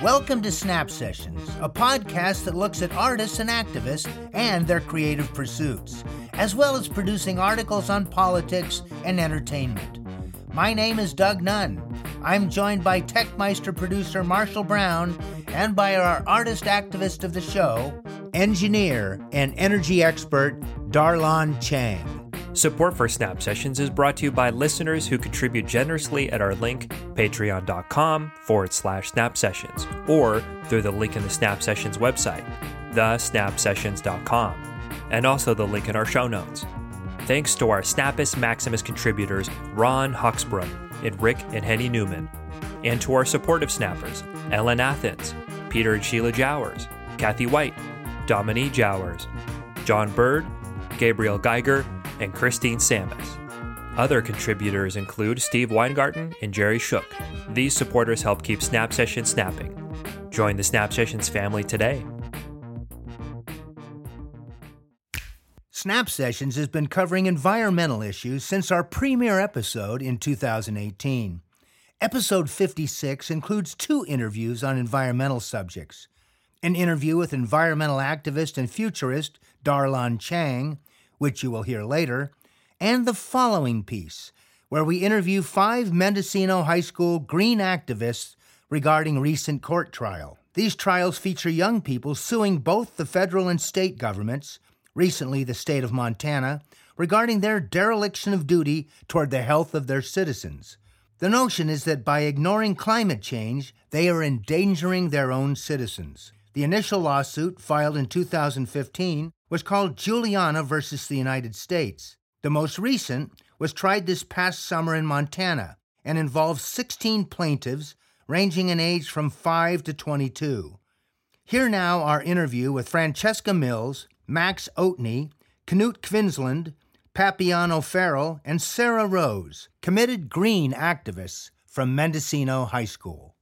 Welcome to Snap Sessions, a podcast that looks at artists and activists and their creative pursuits, as well as producing articles on politics and entertainment. My name is Doug Nunn. I'm joined by Techmeister producer Marshall Brown and by our artist activist of the show, engineer and energy expert Dar-Lon Chang. Support for Snap Sessions is brought to you by listeners who contribute generously at our link, patreon.com forward slash snap sessions, or through the link in the Snap Sessions website, thesnapsessions.com, and also the link in our show notes. Thanks to our Snappus Maximus contributors, Ron Huxbrook and Rick and Henny Newman, and to our supportive snappers, Ellen Athens, Peter and Sheila Jowers, Kathy White, Dominique Jowers, John Bird, Gabriel Geiger, and Christine Samus. Other contributors include Steve Weingarten and Jerry Shook. These supporters help keep Snap Sessions snapping. Join the Snap Sessions family today. Snap Sessions has been covering environmental issues since our premiere episode in 2018. Episode 56 includes two interviews on environmental subjects an interview with environmental activist and futurist Dar-Lon Chang which you will hear later, and the following piece, where we interview five Mendocino High School green activists regarding recent court trial. These trials feature young people suing both the federal and state governments, recently the state of Montana, regarding their dereliction of duty toward the health of their citizens. The notion is that by ignoring climate change, they are endangering their own citizens. The initial lawsuit, filed in 2015, was called Juliana versus the United States. The most recent was tried this past summer in Montana and involved 16 plaintiffs ranging in age from 5 to 22. Here now our interview with Francesca Mills, Max Oatney, Knut Kvinsland, Papiano Farrell, and Sarah Rose, committed green activists from Mendocino High School.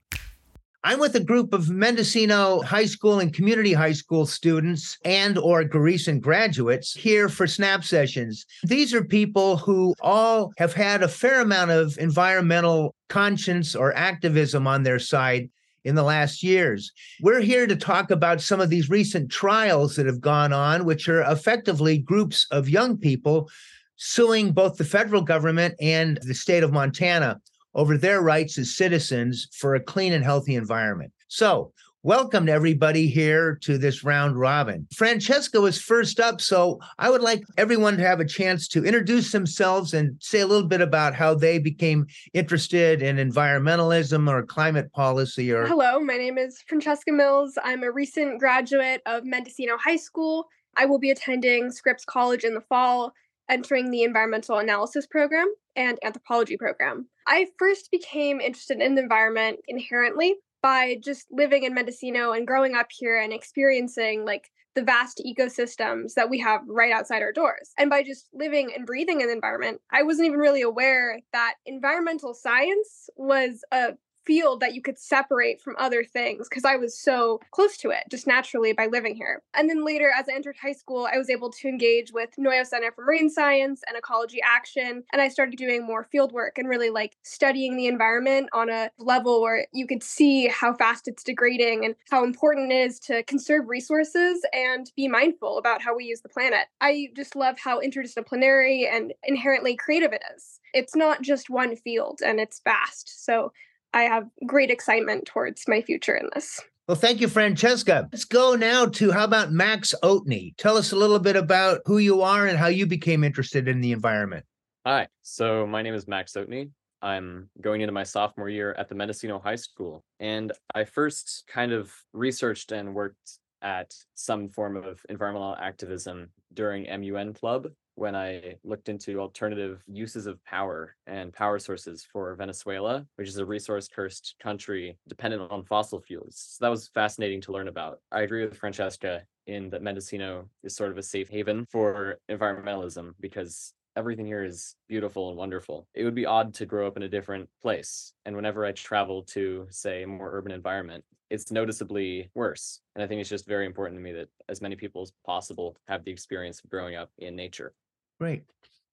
I'm with a group of Mendocino high school and community high school students and or recent graduates here for snap sessions. These are people who all have had a fair amount of environmental conscience or activism on their side in the last years. We're here to talk about some of these recent trials that have gone on, which are effectively groups of young people suing both the federal government and the state of Montana over their rights as citizens for a clean and healthy environment. So, welcome to everybody here to this round robin. Francesca was first up, so I would like everyone to have a chance to introduce themselves and say a little bit about how they became interested in environmentalism or climate policy or Hello, my name is Francesca Mills. I'm a recent graduate of Mendocino High School. I will be attending Scripps College in the fall entering the environmental analysis program and anthropology program. I first became interested in the environment inherently by just living in Mendocino and growing up here and experiencing like the vast ecosystems that we have right outside our doors. And by just living and breathing in the environment, I wasn't even really aware that environmental science was a field that you could separate from other things because I was so close to it just naturally by living here. And then later, as I entered high school, I was able to engage with Noyo Center for Marine Science and Ecology Action. And I started doing more field work and really like studying the environment on a level where you could see how fast it's degrading and how important it is to conserve resources and be mindful about how we use the planet. I just love how interdisciplinary and inherently creative it is. It's not just one field and it's vast. So I have great excitement towards my future in this. Well, thank you, Francesca. Let's go now to how about Max Oatney? Tell us a little bit about who you are and how you became interested in the environment. Hi, so my name is Max Oatney. I'm going into my sophomore year at the Mendocino High School. And I first kind of researched and worked at some form of environmental activism during MUN Club, when I looked into alternative uses of power and power sources for Venezuela, which is a resource cursed country dependent on fossil fuels. So that was fascinating to learn about. I agree with Francesca in that Mendocino is sort of a safe haven for environmentalism because everything here is beautiful and wonderful. It would be odd to grow up in a different place. And whenever I travel to, say, a more urban environment, it's noticeably worse. And I think it's just very important to me that as many people as possible have the experience of growing up in nature. Great.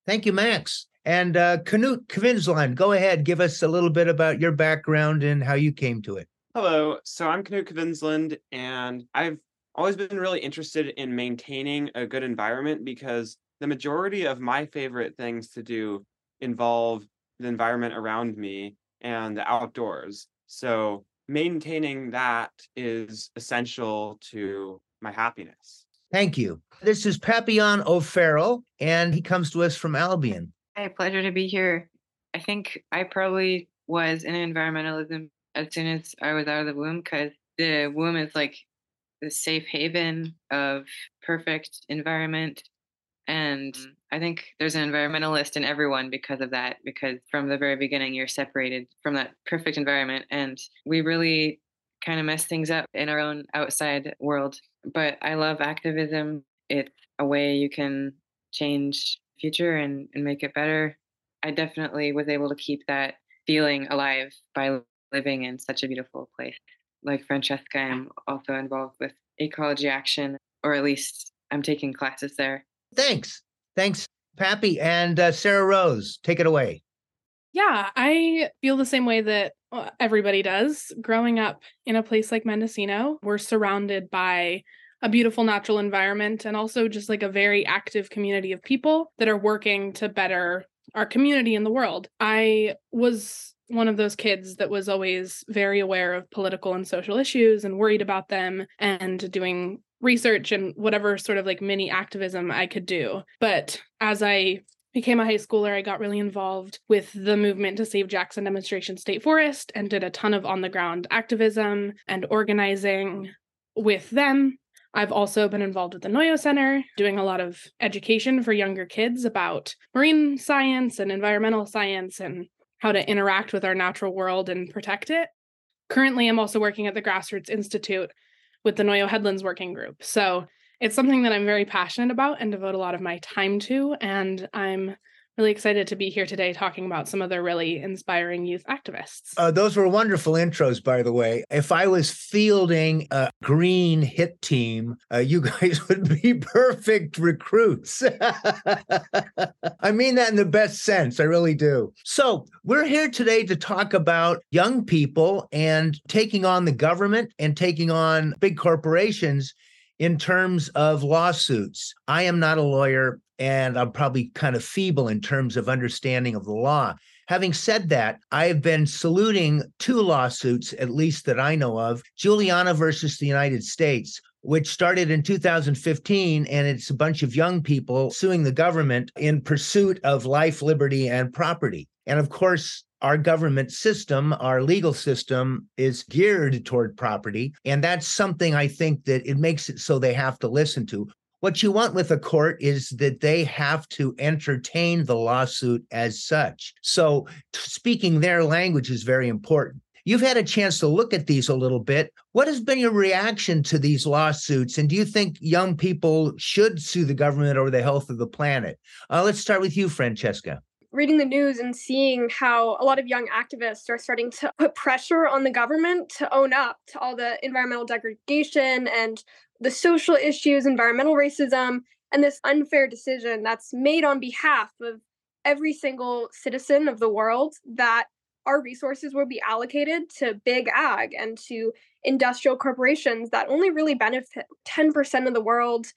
Thank you, Max. And uh, Knut Kvinsland, go ahead, give us a little bit about your background and how you came to it. Hello. So I'm Knut Kvinsland, and I've always been really interested in maintaining a good environment because the majority of my favorite things to do involve the environment around me and the outdoors. So maintaining that is essential to my happiness. Thank you. This is Papillon O'Farrell, and he comes to us from Albion. Hi, pleasure to be here. I think I probably was in environmentalism as soon as I was out of the womb because the womb is like the safe haven of perfect environment. And mm-hmm. I think there's an environmentalist in everyone because of that, because from the very beginning, you're separated from that perfect environment. And we really kind of mess things up in our own outside world. But I love activism. It's a way you can change future and, and make it better. I definitely was able to keep that feeling alive by living in such a beautiful place. Like Francesca, I'm also involved with Ecology Action, or at least I'm taking classes there. Thanks. Thanks, Pappy. And uh, Sarah Rose, take it away. Yeah, I feel the same way that uh, everybody does. Growing up in a place like Mendocino, we're surrounded by a beautiful natural environment and also just like a very active community of people that are working to better our community in the world. I was one of those kids that was always very aware of political and social issues and worried about them and doing research and whatever sort of like mini activism I could do. But as I became a high schooler, I got really involved with the movement to save Jackson Demonstration State Forest and did a ton of on the ground activism and organizing with them. I've also been involved with the Noyo Center, doing a lot of education for younger kids about marine science and environmental science and how to interact with our natural world and protect it. Currently, I'm also working at the Grassroots Institute with the Noyo Headlands Working Group. So it's something that I'm very passionate about and devote a lot of my time to. And I'm really excited to be here today talking about some of the really inspiring youth activists. Uh, those were wonderful intros, by the way. If I was fielding a green hit team, uh, you guys would be perfect recruits. I mean that in the best sense. I really do. So, we're here today to talk about young people and taking on the government and taking on big corporations in terms of lawsuits. I am not a lawyer and I'm probably kind of feeble in terms of understanding of the law. Having said that, I have been saluting two lawsuits, at least that I know of Juliana versus the United States, which started in 2015. And it's a bunch of young people suing the government in pursuit of life, liberty, and property. And of course, our government system, our legal system is geared toward property. And that's something I think that it makes it so they have to listen to. What you want with a court is that they have to entertain the lawsuit as such. So, speaking their language is very important. You've had a chance to look at these a little bit. What has been your reaction to these lawsuits? And do you think young people should sue the government or the health of the planet? Uh, let's start with you, Francesca reading the news and seeing how a lot of young activists are starting to put pressure on the government to own up to all the environmental degradation and the social issues, environmental racism, and this unfair decision that's made on behalf of every single citizen of the world that our resources will be allocated to big ag and to industrial corporations that only really benefit 10% of the world.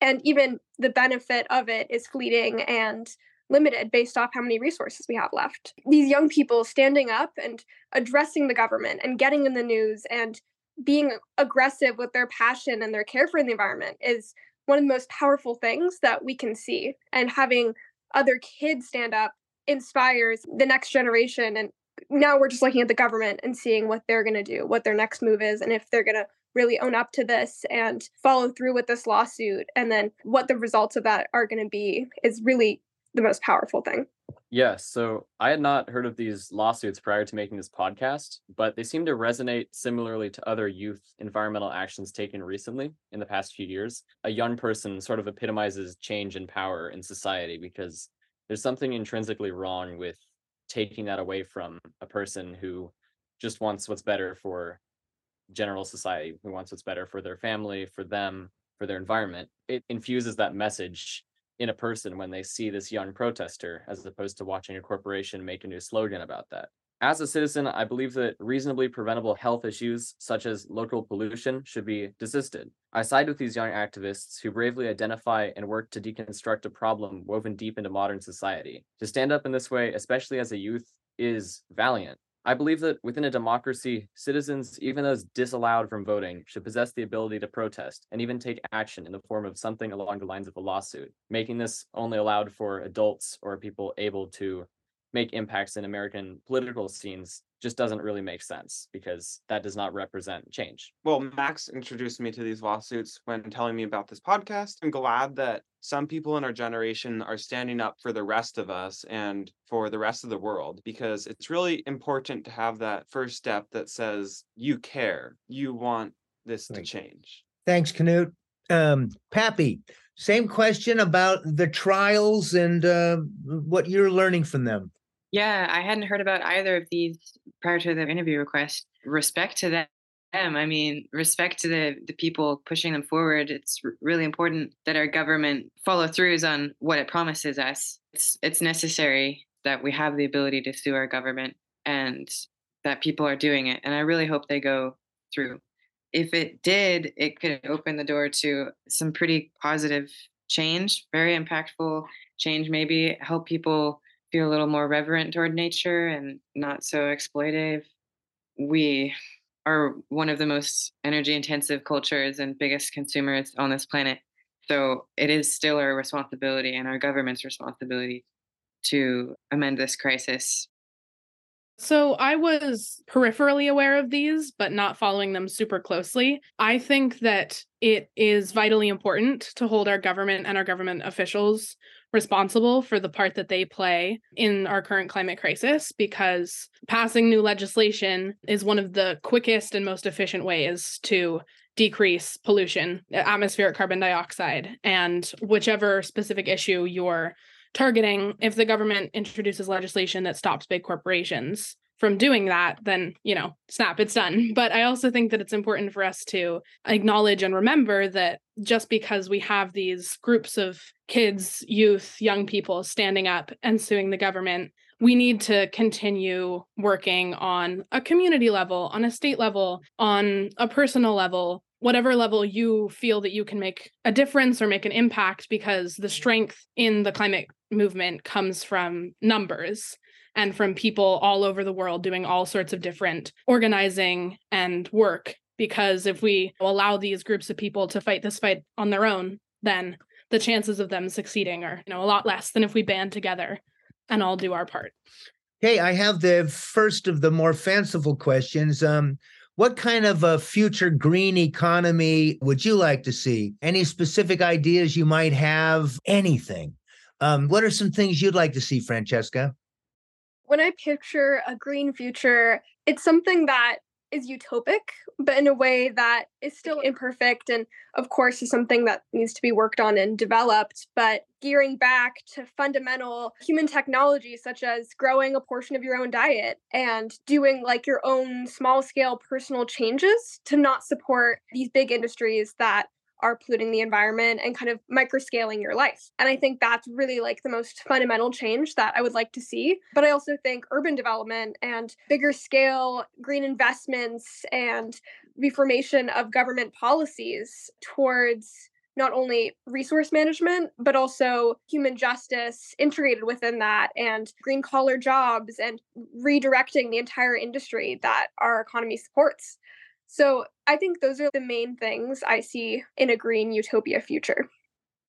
And even the benefit of it is fleeting and limited based off how many resources we have left. These young people standing up and addressing the government and getting in the news and being aggressive with their passion and their care for the environment is one of the most powerful things that we can see. And having other kids stand up inspires the next generation. And now we're just looking at the government and seeing what they're going to do, what their next move is, and if they're going to really own up to this and follow through with this lawsuit. And then what the results of that are going to be is really the most powerful thing. Yes. So I had not heard of these lawsuits prior to making this podcast, but they seem to resonate similarly to other youth environmental actions taken recently in the past few years. A young person sort of epitomizes change and power in society because there's something intrinsically wrong with taking that away from a person who just wants what's better for general society who wants what's better for their family, for them, for their environment. It infuses that message in a person when they see this young protester, as opposed to watching a corporation make a new slogan about that. As a citizen, I believe that reasonably preventable health issues, such as local pollution, should be desisted. I side with these young activists who bravely identify and work to deconstruct a problem woven deep into modern society. To stand up in this way, especially as a youth, is valiant. I believe that within a democracy, citizens, even those disallowed from voting, should possess the ability to protest and even take action in the form of something along the lines of a lawsuit, making this only allowed for adults or people able to make impacts in American political scenes just doesn't really make sense because that does not represent change. Well, Max introduced me to these lawsuits when telling me about this podcast. I'm glad that some people in our generation are standing up for the rest of us and for the rest of the world because it's really important to have that first step that says you care, you want this to change. Thanks, Knut. Um, Pappy, same question about the trials and uh, what you're learning from them. Yeah, I hadn't heard about either of these prior to the interview request. Respect to them. I mean, respect to the the people pushing them forward. It's really important that our government follow throughs on what it promises us. It's it's necessary that we have the ability to sue our government and that people are doing it. And I really hope they go through. If it did, it could open the door to some pretty positive change, very impactful change, maybe help people feel a little more reverent toward nature and not so exploitive. We are one of the most energy intensive cultures and biggest consumers on this planet. So it is still our responsibility and our government's responsibility to amend this crisis. So I was peripherally aware of these, but not following them super closely. I think that it is vitally important to hold our government and our government officials responsible for the part that they play in our current climate crisis because passing new legislation is one of the quickest and most efficient ways to decrease pollution, uh, atmospheric carbon dioxide, and whichever specific issue you're targeting. If the government introduces legislation that stops big corporations, from doing that, then, you know, snap, it's done. But I also think that it's important for us to acknowledge and remember that just because we have these groups of kids, youth, young people standing up and suing the government, we need to continue working on a community level, on a state level, on a personal level, whatever level you feel that you can make a difference or make an impact, because the strength in the climate movement comes from numbers and from people all over the world doing all sorts of different organizing and work. Because if we allow these groups of people to fight this fight on their own, then the chances of them succeeding are, you know, a lot less than if we band together and all do our part. Hey, I have the first of the more fanciful questions. Um, what kind of a future green economy would you like to see? Any specific ideas you might have? Anything? Um, what are some things you'd like to see, Francesca? When I picture a green future, it's something that is utopic, but in a way that is still imperfect and, of course, is something that needs to be worked on and developed. But gearing back to fundamental human technology, such as growing a portion of your own diet and doing like your own small scale personal changes to not support these big industries that are polluting the environment and kind of microscaling your life. And I think that's really like the most fundamental change that I would like to see. But I also think urban development and bigger scale green investments and reformation of government policies towards not only resource management, but also human justice integrated within that and green collar jobs and redirecting the entire industry that our economy supports. So I think those are the main things I see in a green utopia future.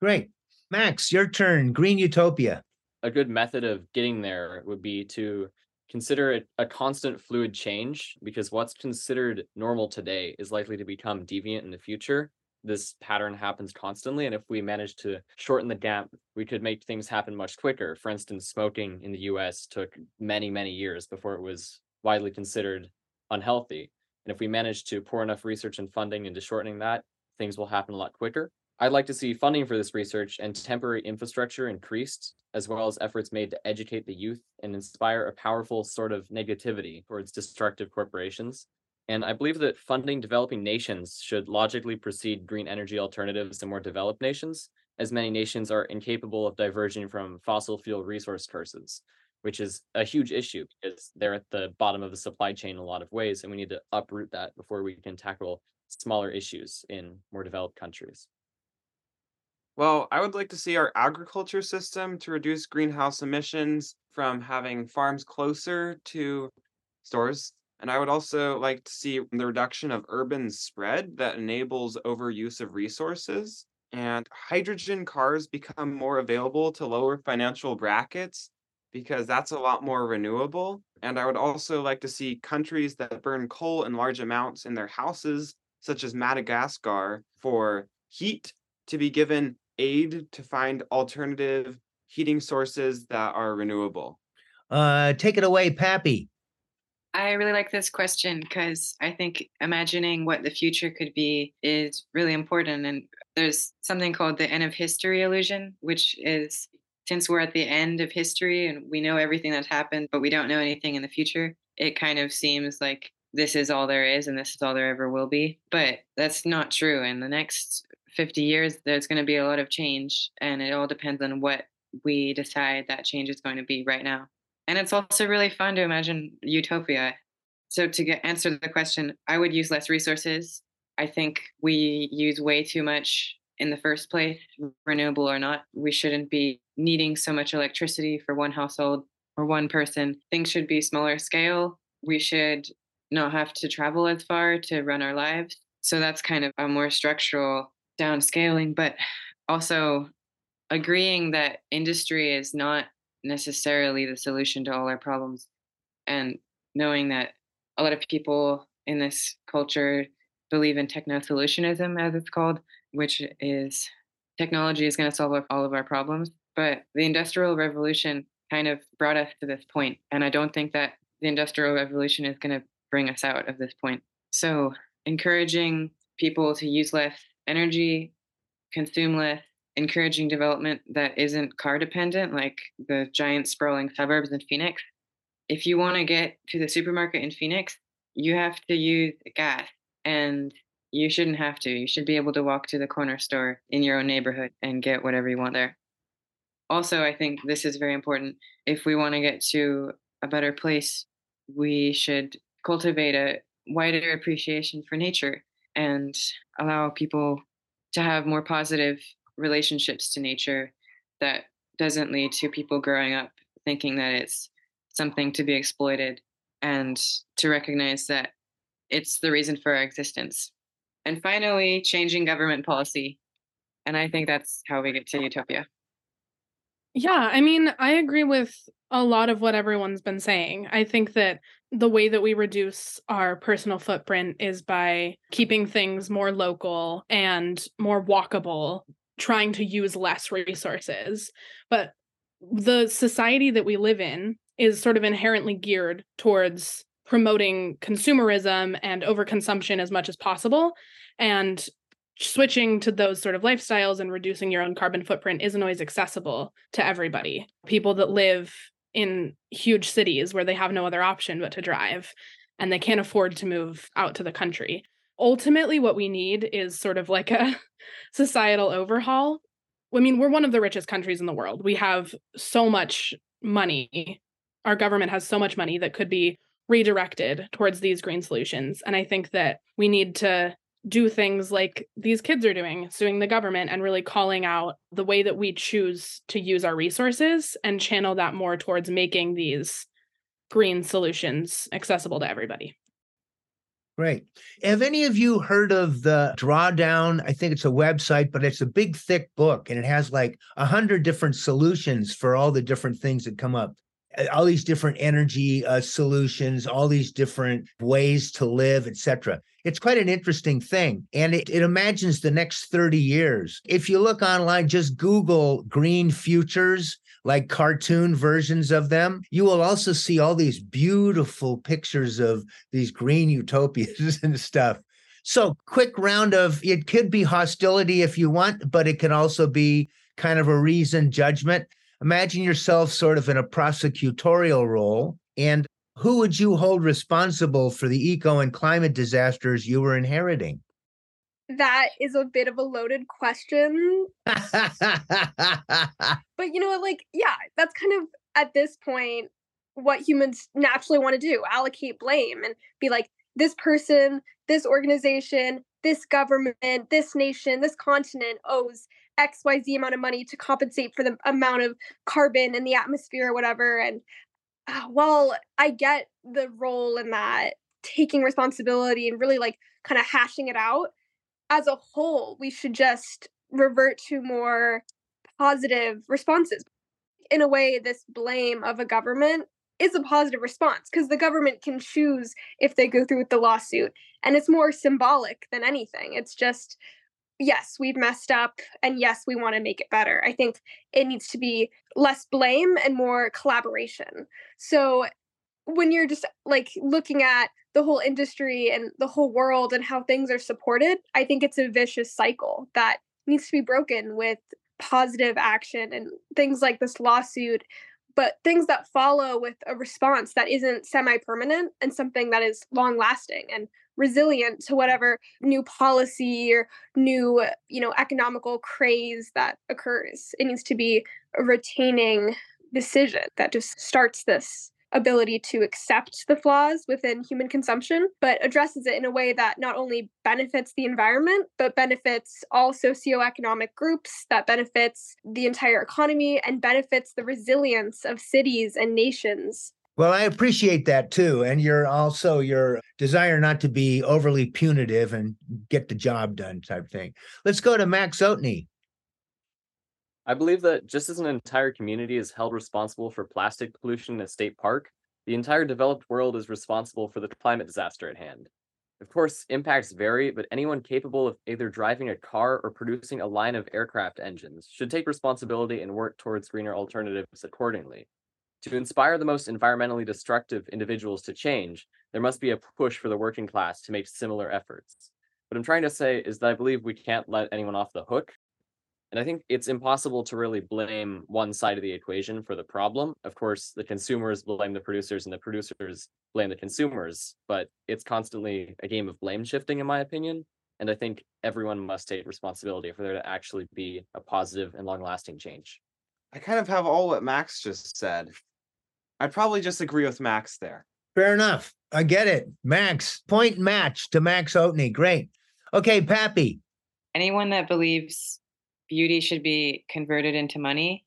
Great. Max, your turn. Green utopia. A good method of getting there would be to consider it a constant fluid change because what's considered normal today is likely to become deviant in the future. This pattern happens constantly. And if we manage to shorten the gap, we could make things happen much quicker. For instance, smoking in the US took many, many years before it was widely considered unhealthy. And if we manage to pour enough research and funding into shortening that, things will happen a lot quicker. I'd like to see funding for this research and temporary infrastructure increased, as well as efforts made to educate the youth and inspire a powerful sort of negativity towards destructive corporations. And I believe that funding developing nations should logically precede green energy alternatives in more developed nations, as many nations are incapable of diverging from fossil fuel resource curses, which is a huge issue because they're at the bottom of the supply chain in a lot of ways, and we need to uproot that before we can tackle smaller issues in more developed countries. Well, I would like to see our agriculture system to reduce greenhouse emissions from having farms closer to stores. And I would also like to see the reduction of urban spread that enables overuse of resources and hydrogen cars become more available to lower financial brackets because that's a lot more renewable. And I would also like to see countries that burn coal in large amounts in their houses, such as Madagascar, for heat to be given aid to find alternative heating sources that are renewable? Uh, take it away, Pappy. I really like this question because I think imagining what the future could be is really important. And there's something called the end of history illusion, which is since we're at the end of history and we know everything that's happened, but we don't know anything in the future, it kind of seems like this is all there is and this is all there ever will be. But that's not true. In the next 50 years, there's going to be a lot of change, and it all depends on what we decide that change is going to be right now. And it's also really fun to imagine utopia. So to get answer the question, I would use less resources. I think we use way too much in the first place, renewable or not. We shouldn't be needing so much electricity for one household or one person. Things should be smaller scale. We should not have to travel as far to run our lives. So that's kind of a more structural downscaling, but also agreeing that industry is not necessarily the solution to all our problems and knowing that a lot of people in this culture believe in techno solutionism as it's called which is technology is going to solve all of our problems but the industrial revolution kind of brought us to this point and i don't think that the industrial revolution is going to bring us out of this point so encouraging people to use less energy, consume less, encouraging development that isn't car dependent, like the giant sprawling suburbs in Phoenix. If you want to get to the supermarket in Phoenix, you have to use gas and you shouldn't have to. You should be able to walk to the corner store in your own neighborhood and get whatever you want there. Also, I think this is very important. If we want to get to a better place, we should cultivate a wider appreciation for nature and allow people to have more positive relationships to nature that doesn't lead to people growing up thinking that it's something to be exploited and to recognize that it's the reason for our existence. And finally, changing government policy. And I think that's how we get to utopia. Yeah, I mean, I agree with a lot of what everyone's been saying. I think that the way that we reduce our personal footprint is by keeping things more local and more walkable, trying to use less resources. But the society that we live in is sort of inherently geared towards promoting consumerism and overconsumption as much as possible. And switching to those sort of lifestyles and reducing your own carbon footprint isn't always accessible to everybody. People that live in huge cities where they have no other option but to drive and they can't afford to move out to the country. Ultimately, what we need is sort of like a societal overhaul. I mean, we're one of the richest countries in the world. We have so much money. Our government has so much money that could be redirected towards these green solutions. And I think that we need to do things like these kids are doing, suing the government and really calling out the way that we choose to use our resources and channel that more towards making these green solutions accessible to everybody. Great. Have any of you heard of the Drawdown? I think it's a website, but it's a big, thick book, and it has like a hundred different solutions for all the different things that come up all these different energy uh, solutions, all these different ways to live, etc. It's quite an interesting thing. And it, it imagines the next 30 years. If you look online, just Google green futures, like cartoon versions of them, you will also see all these beautiful pictures of these green utopias and stuff. So, quick round of it could be hostility if you want, but it can also be kind of a reasoned judgment imagine yourself sort of in a prosecutorial role and who would you hold responsible for the eco and climate disasters you were inheriting? That is a bit of a loaded question. but you know, like, yeah, that's kind of at this point what humans naturally want to do allocate blame and be like, this person, this organization, this government, this nation, this continent owes XYZ amount of money to compensate for the amount of carbon in the atmosphere or whatever. And uh, while I get the role in that, taking responsibility and really like kind of hashing it out, as a whole, we should just revert to more positive responses. In a way, this blame of a government is a positive response because the government can choose if they go through with the lawsuit. And it's more symbolic than anything. It's just, yes, we've messed up. And yes, we want to make it better. I think it needs to be less blame and more collaboration. So when you're just like looking at the whole industry and the whole world and how things are supported, I think it's a vicious cycle that needs to be broken with positive action and things like this lawsuit, but things that follow with a response that isn't semi permanent and something that is long lasting and resilient to whatever new policy or new you know economical craze that occurs it needs to be a retaining decision that just starts this ability to accept the flaws within human consumption, but addresses it in a way that not only benefits the environment, but benefits all socioeconomic groups, that benefits the entire economy, and benefits the resilience of cities and nations. Well, I appreciate that too. And you're also your desire not to be overly punitive and get the job done type thing. Let's go to Max Oatney. I believe that just as an entire community is held responsible for plastic pollution in a state park, the entire developed world is responsible for the climate disaster at hand. Of course, impacts vary, but anyone capable of either driving a car or producing a line of aircraft engines should take responsibility and work towards greener alternatives accordingly. To inspire the most environmentally destructive individuals to change, there must be a push for the working class to make similar efforts. What I'm trying to say is that I believe we can't let anyone off the hook and I think it's impossible to really blame one side of the equation for the problem. Of course, the consumers blame the producers and the producers blame the consumers, but it's constantly a game of blame shifting, in my opinion. And I think everyone must take responsibility for there to actually be a positive and long lasting change. I kind of have all what Max just said. I'd probably just agree with Max there. Fair enough. I get it. Max, point match to Max Oatney. Great. Okay, Pappy. Anyone that believes beauty should be converted into money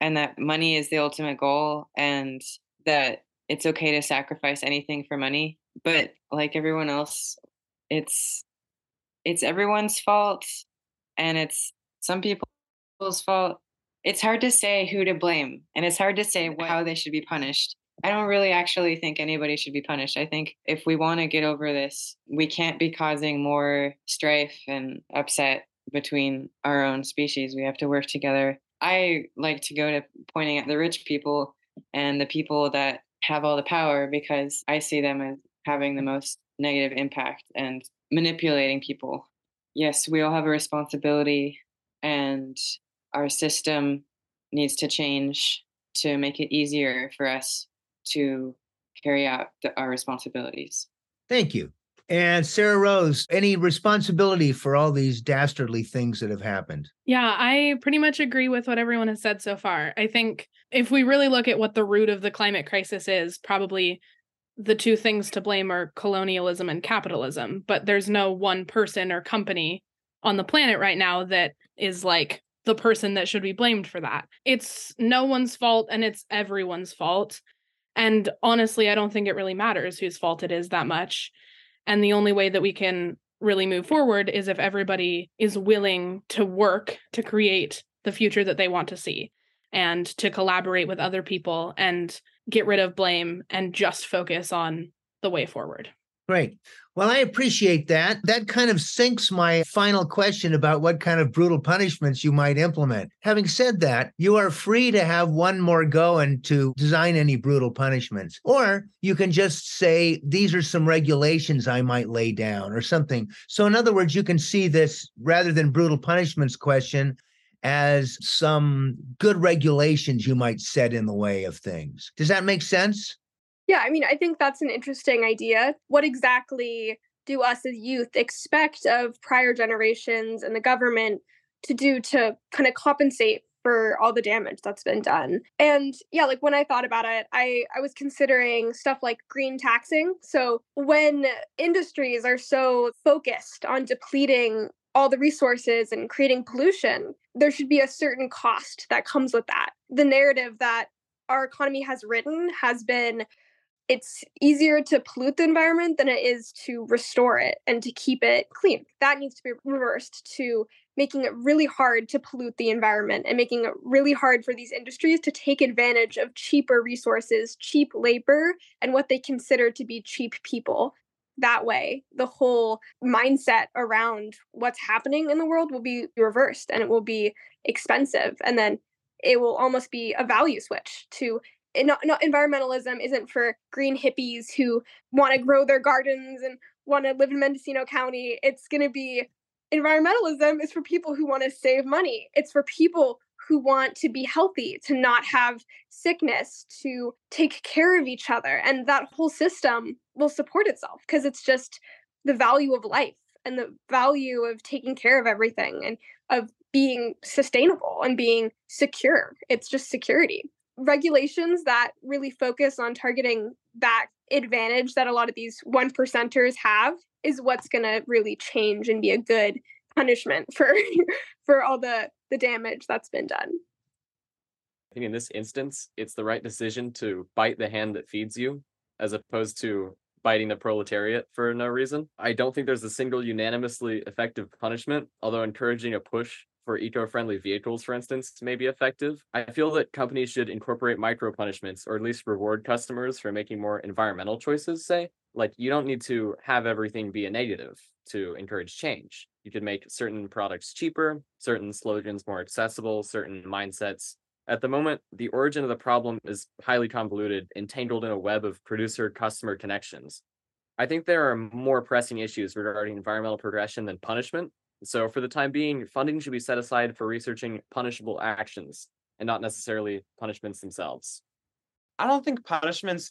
and that money is the ultimate goal and that it's okay to sacrifice anything for money but like everyone else it's it's everyone's fault and it's some people's fault it's hard to say who to blame and it's hard to say how they should be punished i don't really actually think anybody should be punished i think if we want to get over this we can't be causing more strife and upset between our own species. We have to work together. I like to go to pointing at the rich people and the people that have all the power because I see them as having the most negative impact and manipulating people. Yes, we all have a responsibility, and our system needs to change to make it easier for us to carry out the, our responsibilities. Thank you. And Sarah Rose, any responsibility for all these dastardly things that have happened? Yeah, I pretty much agree with what everyone has said so far. I think if we really look at what the root of the climate crisis is, probably the two things to blame are colonialism and capitalism. But there's no one person or company on the planet right now that is like the person that should be blamed for that. It's no one's fault and it's everyone's fault. And honestly, I don't think it really matters whose fault it is that much and the only way that we can really move forward is if everybody is willing to work to create the future that they want to see and to collaborate with other people and get rid of blame and just focus on the way forward. Great. Well, I appreciate that. That kind of sinks my final question about what kind of brutal punishments you might implement. Having said that, you are free to have one more go and to design any brutal punishments. Or you can just say, these are some regulations I might lay down or something. So, in other words, you can see this rather than brutal punishments question as some good regulations you might set in the way of things. Does that make sense? Yeah, I mean, I think that's an interesting idea. What exactly do us as youth expect of prior generations and the government to do to kind of compensate for all the damage that's been done. And yeah, like when I thought about it, I I was considering stuff like green taxing. So when industries are so focused on depleting all the resources and creating pollution, there should be a certain cost that comes with that. The narrative that our economy has written has been it's easier to pollute the environment than it is to restore it and to keep it clean. That needs to be reversed to making it really hard to pollute the environment and making it really hard for these industries to take advantage of cheaper resources, cheap labor, and what they consider to be cheap people. That way, the whole mindset around what's happening in the world will be reversed and it will be expensive. And then it will almost be a value switch to Eh, not, not environmentalism isn't for green hippies who want to grow their gardens and want to live in Mendocino County. It's going to be environmentalism is for people who want to save money. It's for people who want to be healthy, to not have sickness, to take care of each other. And that whole system will support itself because it's just the value of life and the value of taking care of everything and of being sustainable and being secure. It's just security. Regulations that really focus on targeting that advantage that a lot of these one percenters have is what's going to really change and be a good punishment for for all the the damage that's been done. I think in this instance, it's the right decision to bite the hand that feeds you as opposed to biting the proletariat for no reason. I don't think there's a single unanimously effective punishment, although encouraging a push for eco-friendly vehicles, for instance, may be effective. I feel that companies should incorporate micro punishments or at least reward customers for making more environmental choices, say. Like you don't need to have everything be a negative to encourage change. You could make certain products cheaper, certain slogans more accessible, certain mindsets. At the moment, the origin of the problem is highly convoluted, entangled in a web of producer customer connections. I think there are more pressing issues regarding environmental progression than punishment, so for the time being, funding should be set aside for researching punishable actions and not necessarily punishments themselves. I don't think punishments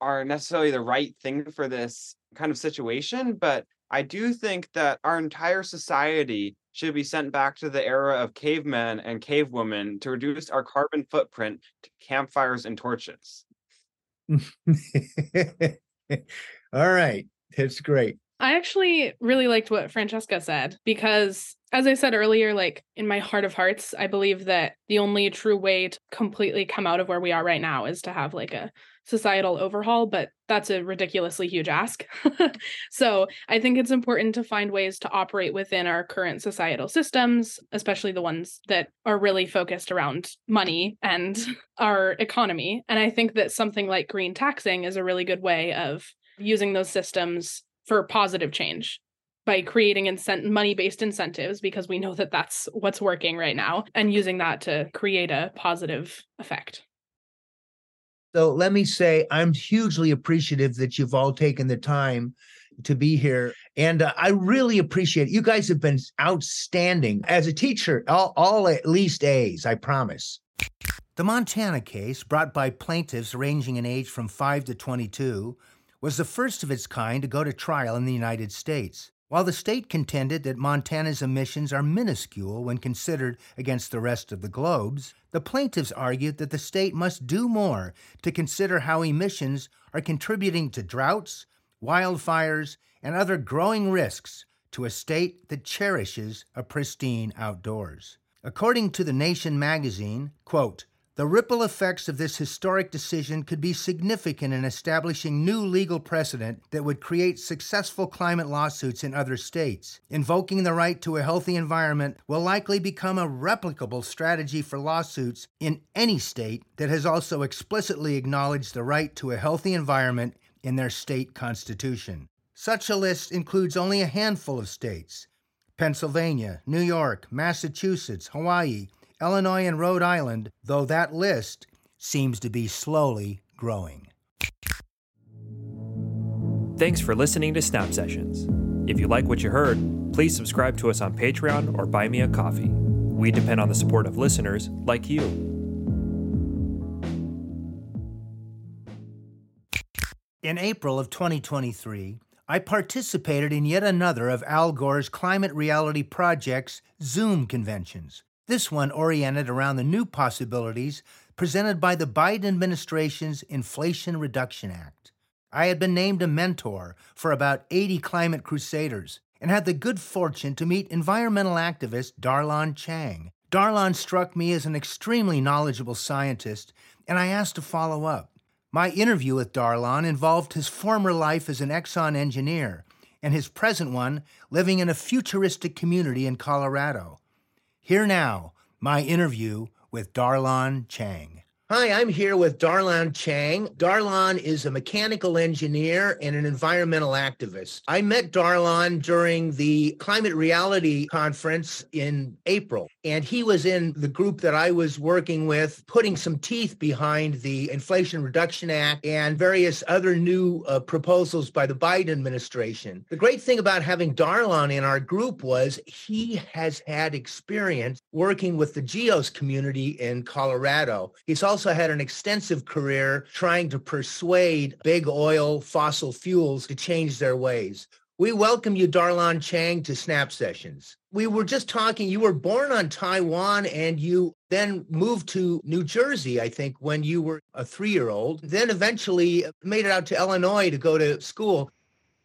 are necessarily the right thing for this kind of situation, but I do think that our entire society should be sent back to the era of cavemen and cavewomen to reduce our carbon footprint to campfires and torches. All right. That's great. I actually really liked what Francesca said because, as I said earlier, like in my heart of hearts, I believe that the only true way to completely come out of where we are right now is to have like a societal overhaul, but that's a ridiculously huge ask. so I think it's important to find ways to operate within our current societal systems, especially the ones that are really focused around money and our economy. And I think that something like green taxing is a really good way of using those systems for positive change by creating incent- money-based incentives because we know that that's what's working right now and using that to create a positive effect. So let me say I'm hugely appreciative that you've all taken the time to be here and uh, I really appreciate it. You guys have been outstanding as a teacher, all, all at least A's, I promise. The Montana case, brought by plaintiffs ranging in age from 5 to 22, was the first of its kind to go to trial in the United States. While the state contended that Montana's emissions are minuscule when considered against the rest of the globe's, the plaintiffs argued that the state must do more to consider how emissions are contributing to droughts, wildfires, and other growing risks to a state that cherishes a pristine outdoors. According to The Nation magazine, quote, the ripple effects of this historic decision could be significant in establishing new legal precedent that would create successful climate lawsuits in other states. Invoking the right to a healthy environment will likely become a replicable strategy for lawsuits in any state that has also explicitly acknowledged the right to a healthy environment in their state constitution. Such a list includes only a handful of states Pennsylvania, New York, Massachusetts, Hawaii, Illinois, and Rhode Island, though that list seems to be slowly growing. Thanks for listening to Snap Sessions. If you like what you heard, please subscribe to us on Patreon or buy me a coffee. We depend on the support of listeners like you. In April of 2023, I participated in yet another of Al Gore's Climate Reality Project's Zoom conventions. This one oriented around the new possibilities presented by the Biden administration's Inflation Reduction Act. I had been named a mentor for about 80 climate crusaders and had the good fortune to meet environmental activist Dar-Lon Chang. Dar-Lon struck me as an extremely knowledgeable scientist, and I asked to follow up. My interview with Dar-Lon involved his former life as an Exxon engineer and his present one living in a futuristic community in Colorado. Here now, my interview with Dar-Lon Chang. Hi, I'm here with Dar-Lon Chang. Dar-Lon is a mechanical engineer and an environmental activist. I met Dar-Lon during the Climate Reality Conference in April, and he was in the group that I was working with, putting some teeth behind the Inflation Reduction Act and various other new uh, proposals by the Biden administration. The great thing about having Dar-Lon in our group was he has had experience working with the GEOS community in Colorado. He's also also had an extensive career trying to persuade big oil fossil fuels to change their ways. We welcome you, Dar-Lon Chang, to Snap Sessions. We were just talking, you were born on Taiwan and you then moved to New Jersey, I think, when you were a three year old, then eventually made it out to Illinois to go to school.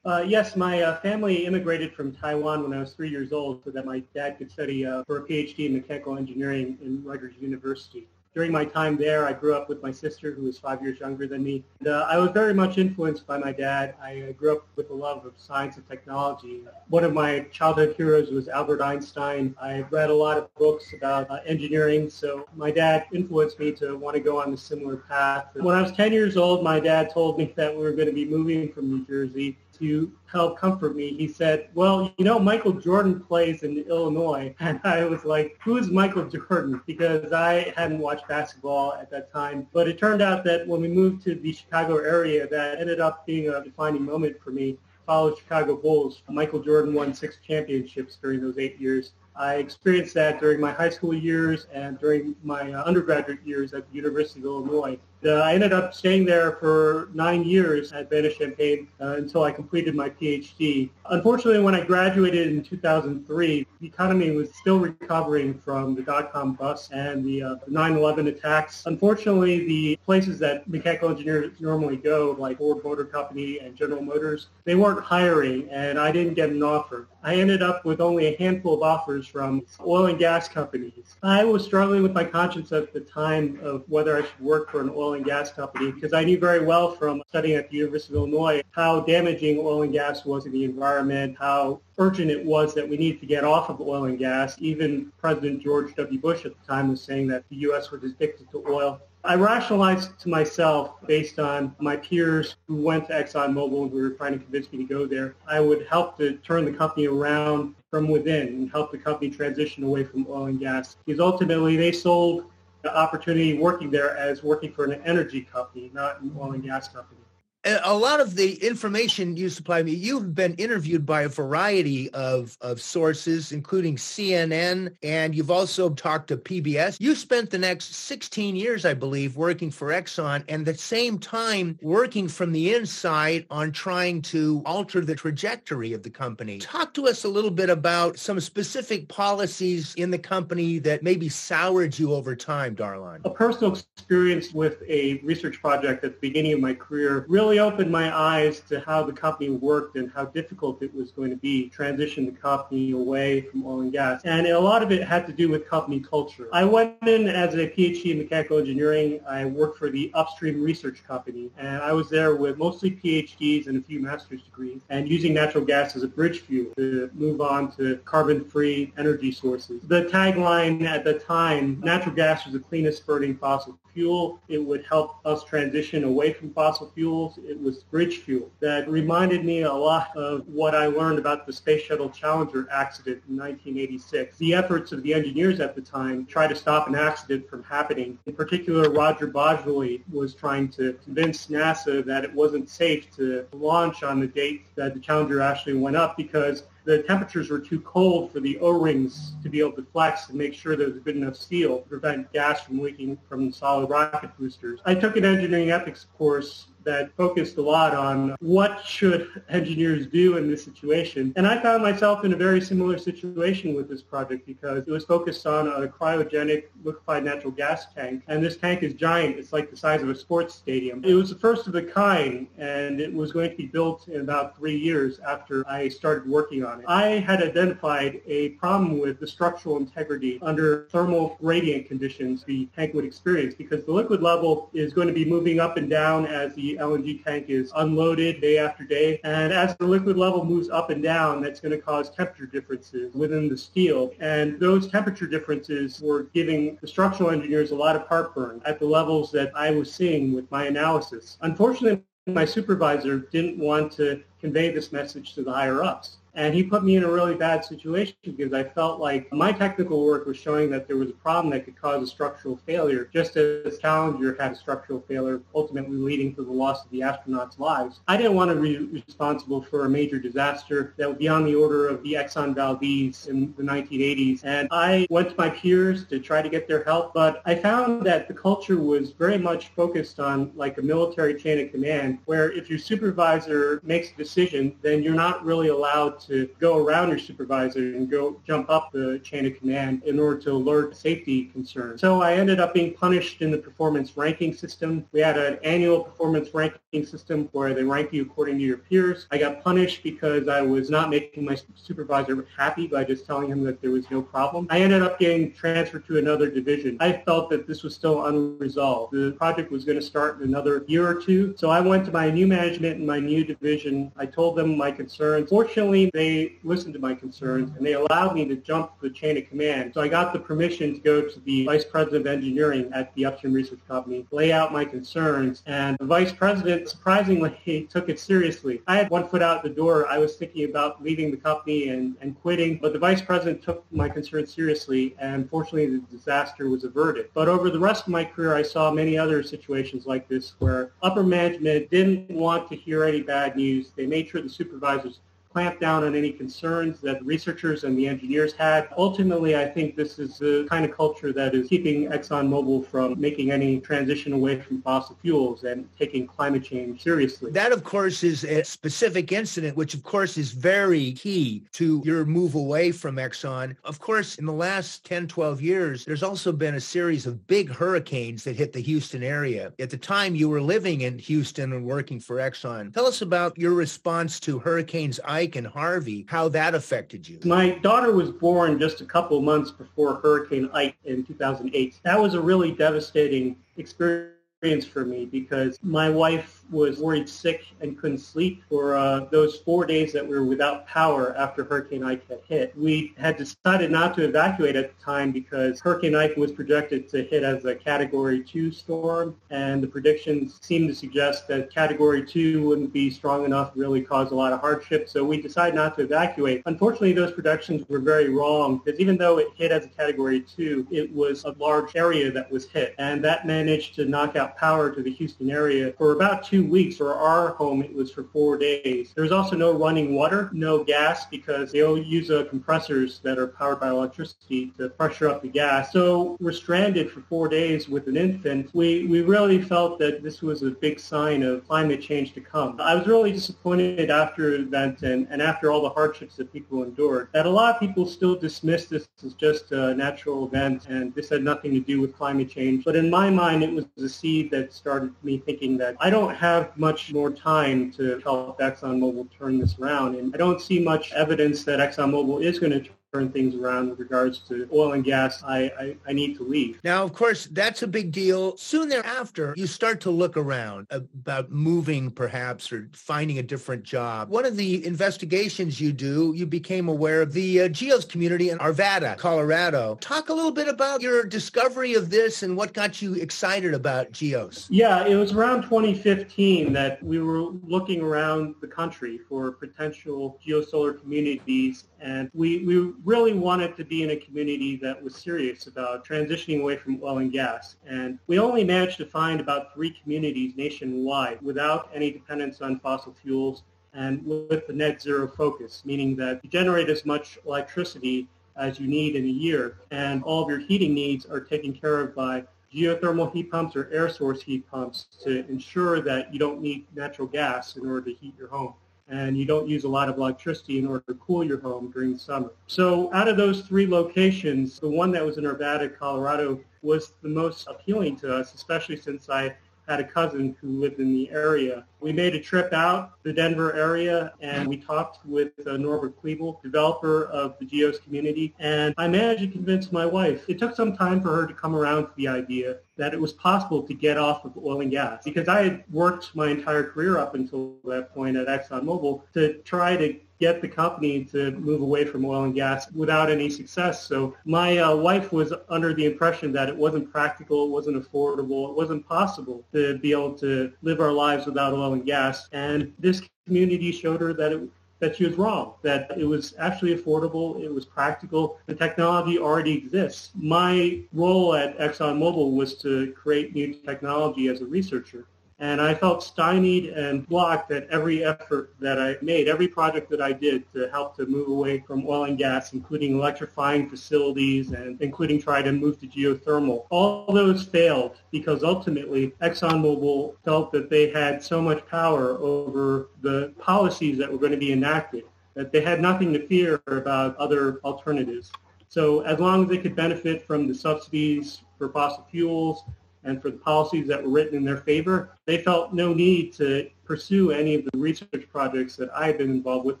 Uh, yes, my uh, family immigrated from Taiwan when I was three years old so that my dad could study uh, for a PhD in mechanical engineering in Rutgers University during my time there, I grew up with my sister, who was five years younger than me. And, uh, I was very much influenced by my dad. I uh, grew up with a love of science and technology. One of my childhood heroes was Albert Einstein. I read a lot of books about uh, engineering, so my dad influenced me to want to go on a similar path. When I was 10 years old, my dad told me that we were going to be moving from New Jersey to help comfort me, he said, well, you know, Michael Jordan plays in Illinois. And I was like, who is Michael Jordan? Because I hadn't watched basketball at that time. But it turned out that when we moved to the Chicago area, that ended up being a defining moment for me. Followed Chicago Bulls. Michael Jordan won six championships during those eight years. I experienced that during my high school years and during my uh, undergraduate years at the University of Illinois. Uh, I ended up staying there for nine years at Urbana-Champaign uh, until I completed my PhD. Unfortunately, when I graduated in 2003, the economy was still recovering from the dot-com bust and the uh, 9/11 attacks. Unfortunately, the places that mechanical engineers normally go, like Ford Motor Company and General Motors, they weren't hiring, and I didn't get an offer. I ended up with only a handful of offers from oil and gas companies. I was struggling with my conscience at the time of whether I should work for an oil and gas company because I knew very well from studying at the University of Illinois how damaging oil and gas was to the environment, how urgent it was that we need to get off of oil and gas. Even President George W. Bush at the time was saying that the U.S. was addicted to oil. I rationalized to myself based on my peers who went to ExxonMobil and who were trying to convince me to go there. I would help to turn the company around from within and help the company transition away from oil and gas. Because ultimately they sold the opportunity working there as working for an energy company, not an oil and gas company a lot of the information you supply me, you've been interviewed by a variety of, of sources, including CNN, and you've also talked to PBS. You spent the next 16 years, I believe, working for Exxon and the same time working from the inside on trying to alter the trajectory of the company. Talk to us a little bit about some specific policies in the company that maybe soured you over time, Dar-Lon. A personal experience with a research project at the beginning of my career really really opened my eyes to how the company worked and how difficult it was going to be transition the company away from oil and gas. And a lot of it had to do with company culture. I went in as a PhD in mechanical engineering. I worked for the Upstream Research Company, and I was there with mostly PhDs and a few master's degrees, and using natural gas as a bridge fuel to move on to carbon-free energy sources. The tagline at the time, natural gas was the cleanest burning fossil fuel. It would help us transition away from fossil fuels it was bridge fuel that reminded me a lot of what I learned about the Space Shuttle Challenger accident in 1986. The efforts of the engineers at the time tried to stop an accident from happening. In particular, Roger Boisjoly was trying to convince NASA that it wasn't safe to launch on the date that the Challenger actually went up because the temperatures were too cold for the O-rings to be able to flex and make sure there was good enough steel to prevent gas from leaking from the solid rocket boosters. I took an engineering ethics course that focused a lot on what should engineers do in this situation. And I found myself in a very similar situation with this project because it was focused on a cryogenic liquefied natural gas tank. And this tank is giant. It's like the size of a sports stadium. It was the first of a kind, and it was going to be built in about three years after I started working on it. I had identified a problem with the structural integrity under thermal gradient conditions the tank would experience because the liquid level is going to be moving up and down as the LNG tank is unloaded day after day. And as the liquid level moves up and down, that's going to cause temperature differences within the steel. And those temperature differences were giving the structural engineers a lot of heartburn at the levels that I was seeing with my analysis. Unfortunately, my supervisor didn't want to convey this message to the higher ups. And he put me in a really bad situation because I felt like my technical work was showing that there was a problem that could cause a structural failure, just as Challenger had a structural failure, ultimately leading to the loss of the astronauts' lives. I didn't want to be responsible for a major disaster that would be on the order of the Exxon Valdez in the 1980s. And I went to my peers to try to get their help, but I found that the culture was very much focused on like a military chain of command, where if your supervisor makes a decision, then you're not really allowed to go around your supervisor and go jump up the chain of command in order to alert safety concerns. So I ended up being punished in the performance ranking system. We had an annual performance ranking system where they rank you according to your peers. I got punished because I was not making my supervisor happy by just telling him that there was no problem. I ended up getting transferred to another division. I felt that this was still unresolved. The project was going to start in another year or two. So I went to my new management in my new division. I told them my concerns. Fortunately, they listened to my concerns and they allowed me to jump the chain of command. So I got the permission to go to the vice president of engineering at the Upstream Research Company, lay out my concerns, and the vice president surprisingly took it seriously. I had one foot out the door. I was thinking about leaving the company and, and quitting, but the vice president took my concerns seriously, and fortunately the disaster was averted. But over the rest of my career, I saw many other situations like this where upper management didn't want to hear any bad news. They made sure the supervisors clamp down on any concerns that researchers and the engineers had. Ultimately, I think this is the kind of culture that is keeping ExxonMobil from making any transition away from fossil fuels and taking climate change seriously. That, of course, is a specific incident, which, of course, is very key to your move away from Exxon. Of course, in the last 10, 12 years, there's also been a series of big hurricanes that hit the Houston area. At the time, you were living in Houston and working for Exxon. Tell us about your response to Hurricanes Ike and Harvey, how that affected you. My daughter was born just a couple months before Hurricane Ike in 2008. That was a really devastating experience for me because my wife was worried sick and couldn't sleep for uh, those four days that we were without power after Hurricane Ike had hit. We had decided not to evacuate at the time because Hurricane Ike was projected to hit as a Category 2 storm, and the predictions seemed to suggest that Category 2 wouldn't be strong enough to really cause a lot of hardship, so we decided not to evacuate. Unfortunately, those predictions were very wrong because even though it hit as a Category 2, it was a large area that was hit, and that managed to knock out power to the Houston area for about two weeks. For our home, it was for four days. There was also no running water, no gas, because they all use uh, compressors that are powered by electricity to pressure up the gas. So we're stranded for four days with an infant. We, we really felt that this was a big sign of climate change to come. I was really disappointed after the event and, and after all the hardships that people endured, that a lot of people still dismiss this as just a natural event and this had nothing to do with climate change. But in my mind, it was a seed that started me thinking that I don't have much more time to help ExxonMobil turn this around. And I don't see much evidence that ExxonMobil is going to turn things around with regards to oil and gas, I, I, I, need to leave. Now, of course, that's a big deal. Soon thereafter, you start to look around about moving perhaps or finding a different job. One of the investigations you do, you became aware of the uh, GEOS community in Arvada, Colorado. Talk a little bit about your discovery of this and what got you excited about GEOS. Yeah, it was around 2015 that we were looking around the country for potential geosolar communities and we, we really wanted to be in a community that was serious about transitioning away from oil and gas. And we only managed to find about three communities nationwide without any dependence on fossil fuels and with the net zero focus, meaning that you generate as much electricity as you need in a year and all of your heating needs are taken care of by geothermal heat pumps or air source heat pumps to ensure that you don't need natural gas in order to heat your home and you don't use a lot of electricity in order to cool your home during the summer. So out of those three locations, the one that was in Arvada, Colorado was the most appealing to us, especially since I had a cousin who lived in the area. We made a trip out the Denver area and we talked with uh, Norbert Klebl, developer of the Geos community, and I managed to convince my wife. It took some time for her to come around to the idea that it was possible to get off of oil and gas because I had worked my entire career up until that point at ExxonMobil to try to get the company to move away from oil and gas without any success. So my uh, wife was under the impression that it wasn't practical, it wasn't affordable, it wasn't possible to be able to live our lives without oil and gas. And this community showed her that it that she was wrong, that it was actually affordable, it was practical, the technology already exists. My role at ExxonMobil was to create new technology as a researcher. And I felt stymied and blocked at every effort that I made, every project that I did to help to move away from oil and gas, including electrifying facilities and including trying to move to geothermal. All those failed because ultimately ExxonMobil felt that they had so much power over the policies that were going to be enacted that they had nothing to fear about other alternatives. So as long as they could benefit from the subsidies for fossil fuels, and for the policies that were written in their favor, they felt no need to pursue any of the research projects that I had been involved with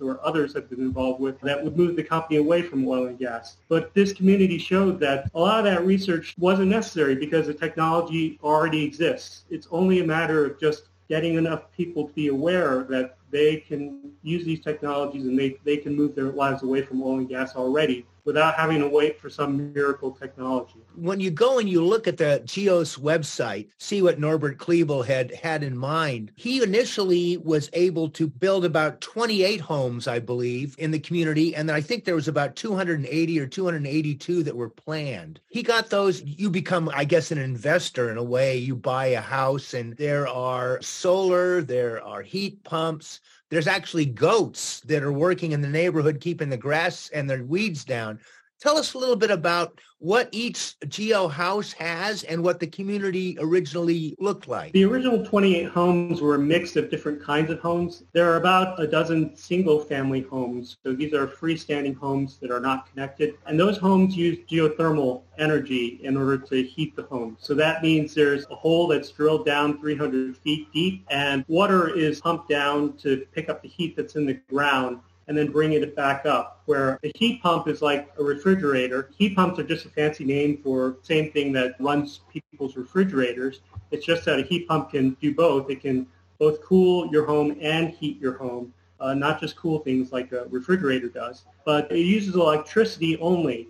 or others have been involved with that would move the company away from oil and gas. But this community showed that a lot of that research wasn't necessary because the technology already exists. It's only a matter of just getting enough people to be aware that they can use these technologies and they, they can move their lives away from oil and gas already without having to wait for some miracle technology. When you go and you look at the GEOS website, see what Norbert Klebl had had in mind. He initially was able to build about 28 homes, I believe, in the community. And I think there was about 280 or 282 that were planned. He got those. You become, I guess, an investor in a way. You buy a house and there are solar, there are heat pumps, there's actually goats that are working in the neighborhood, keeping the grass and the weeds down. Tell us a little bit about what each Geo house has and what the community originally looked like. The original 28 homes were a mix of different kinds of homes. There are about a dozen single family homes. So these are freestanding homes that are not connected. And those homes use geothermal energy in order to heat the home. So that means there's a hole that's drilled down 300 feet deep and water is pumped down to pick up the heat that's in the ground and then bringing it back up. Where a heat pump is like a refrigerator. Heat pumps are just a fancy name for same thing that runs people's refrigerators. It's just that a heat pump can do both. It can both cool your home and heat your home, uh, not just cool things like a refrigerator does. But it uses electricity only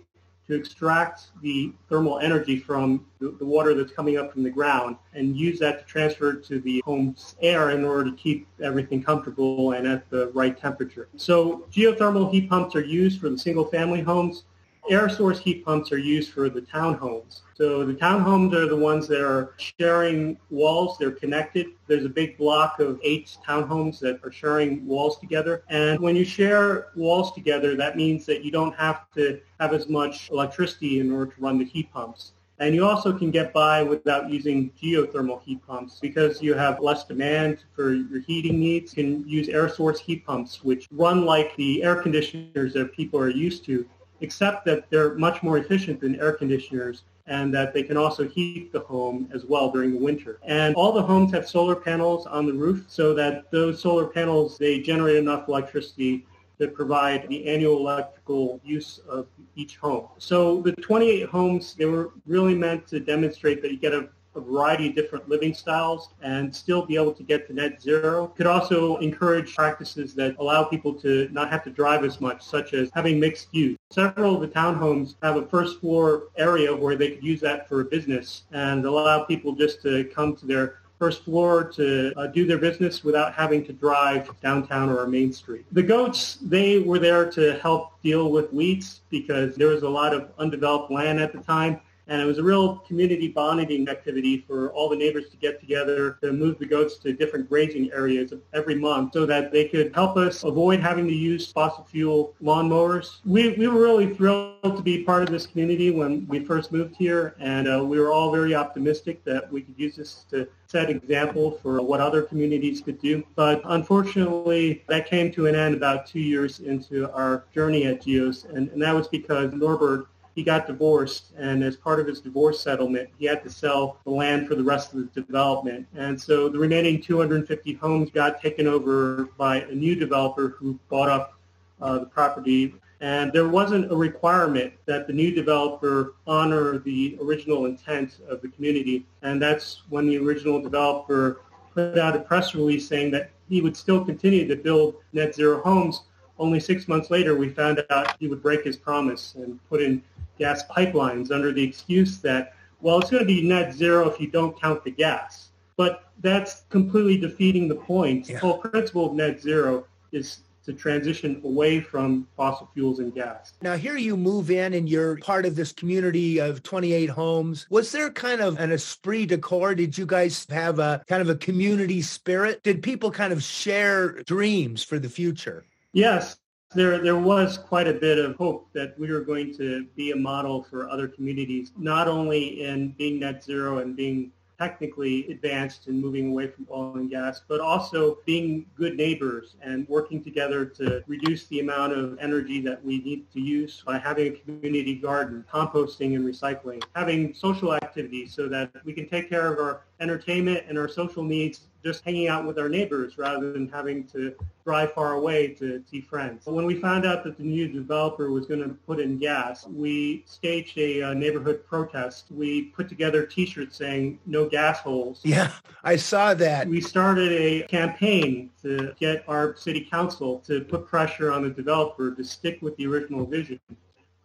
to extract the thermal energy from the, the, water that's coming up from the ground and use that to transfer to the home's air in order to keep everything comfortable and at the right temperature. So geothermal heat pumps are used for the single family homes air source heat pumps are used for the townhomes. So the townhomes are the ones that are sharing walls. They're connected. There's a big block of eight townhomes that are sharing walls together. And when you share walls together, that means that you don't have to have as much electricity in order to run the heat pumps. And you also can get by without using geothermal heat pumps because you have less demand for your heating needs. You can use air source heat pumps, which run like the air conditioners that people are used to except that they're much more efficient than air conditioners and that they can also heat the home as well during the winter. And all the homes have solar panels on the roof so that those solar panels, they generate enough electricity to provide the annual electrical use of each home. So the 28 homes, they were really meant to demonstrate that you get a a variety of different living styles and still be able to get to net zero. Could also encourage practices that allow people to not have to drive as much, such as having mixed use. Several of the townhomes have a first floor area where they could use that for a business and allow people just to come to their first floor to uh, do their business without having to drive downtown or Main Street. The goats, they were there to help deal with weeds because there was a lot of undeveloped land at the time And it was a real community bonding activity for all the neighbors to get together to move the goats to different grazing areas every month so that they could help us avoid having to use fossil fuel lawnmowers. We, we were really thrilled to be part of this community when we first moved here, and uh, we were all very optimistic that we could use this to set example for what other communities could do. But unfortunately, that came to an end about two years into our journey at GEOS, and, and that was because Norbert he got divorced, and as part of his divorce settlement, he had to sell the land for the rest of the development. And so the remaining 250 homes got taken over by a new developer who bought up uh, the property. And there wasn't a requirement that the new developer honor the original intent of the community. And that's when the original developer put out a press release saying that he would still continue to build net zero homes. Only six months later, we found out he would break his promise and put in gas pipelines under the excuse that, well, it's going to be net zero if you don't count the gas. But that's completely defeating the point. Yeah. The whole principle of net zero is to transition away from fossil fuels and gas. Now, here you move in and you're part of this community of 28 homes. Was there kind of an esprit de corps? Did you guys have a kind of a community spirit? Did people kind of share dreams for the future? Yes, there, there was quite a bit of hope that we were going to be a model for other communities, not only in being net zero and being technically advanced and moving away from oil and gas, but also being good neighbors and working together to reduce the amount of energy that we need to use by having a community garden, composting and recycling, having social activities so that we can take care of our entertainment and our social needs just hanging out with our neighbors rather than having to drive far away to see friends. When we found out that the new developer was going to put in gas, we staged a uh, neighborhood protest. We put together T-shirts saying "No gas holes." Yeah, I saw that. We started a campaign to get our city council to put pressure on the developer to stick with the original vision.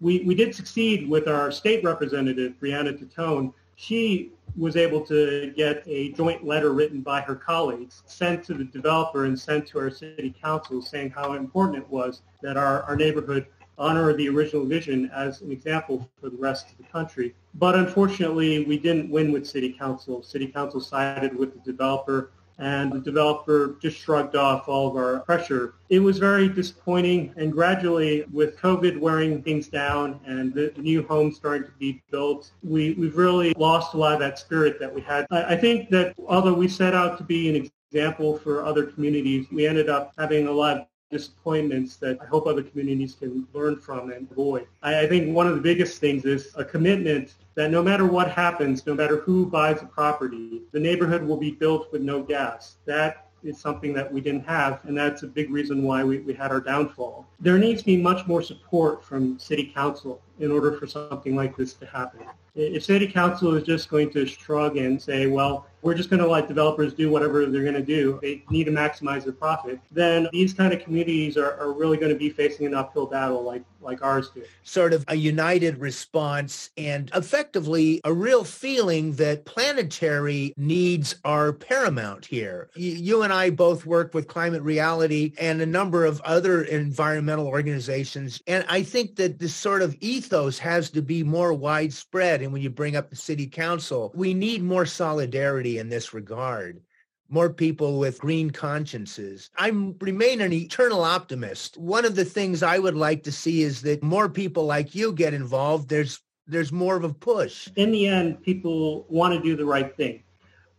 We, we did succeed with our state representative, Brianna Titone. She was able to get a joint letter written by her colleagues sent to the developer and sent to our city council saying how important it was that our, our neighborhood honor the original vision as an example for the rest of the country. But unfortunately, we didn't win with city council. City council sided with the developer and the developer just shrugged off all of our pressure. It was very disappointing, and gradually, with COVID wearing things down and the new homes starting to be built, we, we've really lost a lot of that spirit that we had. I, I think that although we set out to be an example for other communities, we ended up having a lot of disappointments that I hope other communities can learn from and avoid. I, I, think one of the biggest things is a commitment that no matter what happens, no matter who buys a property, the neighborhood will be built with no gas. That is something that we didn't have, and that's a big reason why we, we had our downfall. There needs to be much more support from city council in order for something like this to happen. If city council is just going to shrug and say, well, we're just going to let developers do whatever they're going to do. They need to maximize their profit. Then these kind of communities are, are really going to be facing an uphill battle like, like ours do. Sort of a united response and effectively a real feeling that planetary needs are paramount here. You, and I both work with Climate Reality and a number of other environmental organizations. And I think that this sort of ethos has to be more widespread. And when you bring up the city council, we need more solidarity in this regard more people with green consciences. I remain an eternal optimist. One of the things I would like to see is that more people like you get involved. There's there's more of a push. In the end, people want to do the right thing.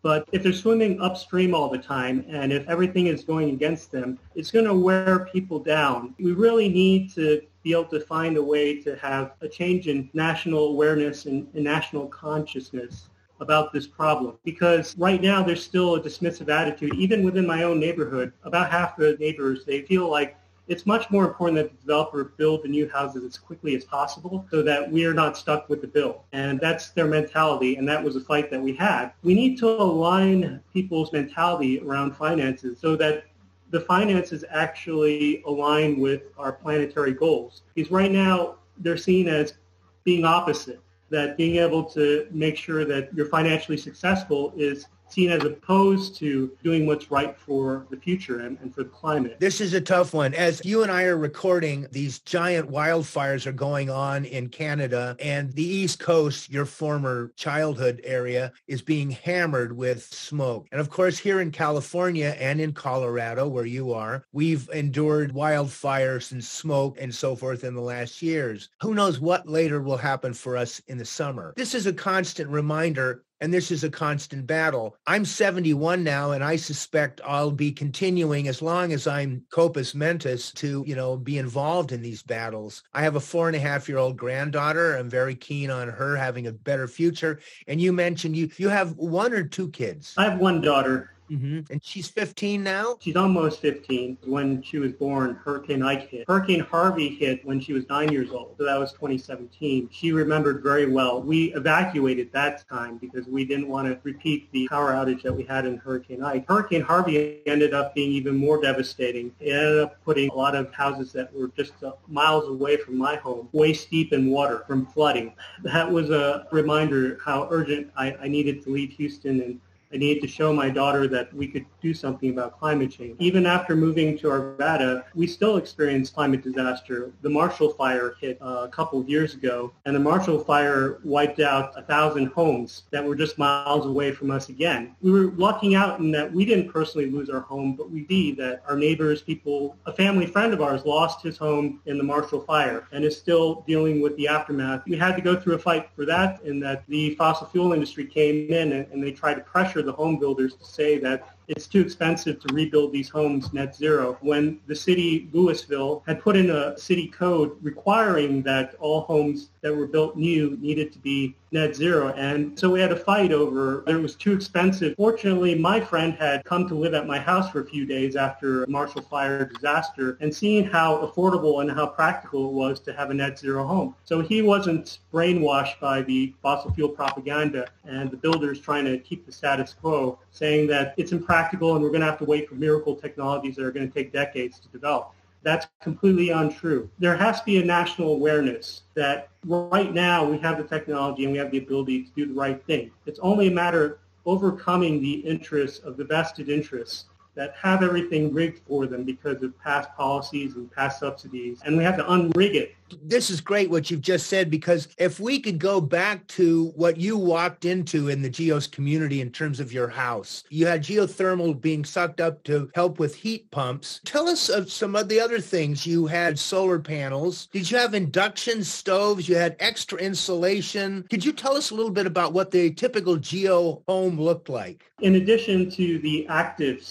But if they're swimming upstream all the time and if everything is going against them, it's going to wear people down. We really need to be able to find a way to have a change in national awareness and, and national consciousness about this problem because right now there's still a dismissive attitude even within my own neighborhood about half the neighbors they feel like it's much more important that the developer build the new houses as quickly as possible so that we are not stuck with the bill. And that's their mentality, and that was a fight that we had. We need to align people's mentality around finances so that the finances actually align with our planetary goals. Because right now, they're seen as being opposite that being able to make sure that you're financially successful is seen as opposed to doing what's right for the future and, and for the climate. This is a tough one. As you and I are recording, these giant wildfires are going on in Canada and the East Coast, your former childhood area, is being hammered with smoke. And of course, here in California and in Colorado, where you are, we've endured wildfires and smoke and so forth in the last years. Who knows what later will happen for us in the summer? This is a constant reminder and this is a constant battle. I'm 71 now, and I suspect I'll be continuing as long as I'm corpus mentis to, you know, be involved in these battles. I have a four and a half year old granddaughter. I'm very keen on her having a better future. And you mentioned you you have one or two kids. I have one daughter. Mm-hmm. And she's 15 now? She's almost 15. When she was born, Hurricane Ike hit. Hurricane Harvey hit when she was nine years old. So that was 2017. She remembered very well. We evacuated that time because we didn't want to repeat the power outage that we had in Hurricane Ike. Hurricane Harvey ended up being even more devastating. It ended up putting a lot of houses that were just uh, miles away from my home, waist deep in water from flooding. That was a reminder how urgent I, I needed to leave Houston and I needed to show my daughter that we could do something about climate change. Even after moving to Arvada, we still experienced climate disaster. The Marshall Fire hit uh, a couple of years ago, and the Marshall Fire wiped out a thousand homes that were just miles away from us again. We were lucking out in that we didn't personally lose our home, but we see that our neighbors, people, a family friend of ours lost his home in the Marshall Fire and is still dealing with the aftermath. We had to go through a fight for that, and that the fossil fuel industry came in and, and they tried to pressure pressure the home builders to say that it's too expensive to rebuild these homes net zero when the city Louisville had put in a city code requiring that all homes that were built new needed to be net zero. And so we had a fight over it was too expensive. Fortunately, my friend had come to live at my house for a few days after a Marshall Fire disaster and seeing how affordable and how practical it was to have a net zero home. So he wasn't brainwashed by the fossil fuel propaganda and the builders trying to keep the status quo, saying that it's impractical and we're going to have to wait for miracle technologies that are going to take decades to develop. That's completely untrue. There has to be a national awareness that right now we have the technology and we have the ability to do the right thing. It's only a matter of overcoming the interests of the vested interests that have everything rigged for them because of past policies and past subsidies. And we have to unrig it. This is great what you've just said because if we could go back to what you walked into in the geos community in terms of your house you had geothermal being sucked up to help with heat pumps. Tell us of some of the other things. You had solar panels. Did you have induction stoves? You had extra insulation. Could you tell us a little bit about what the typical geo home looked like? In addition to the active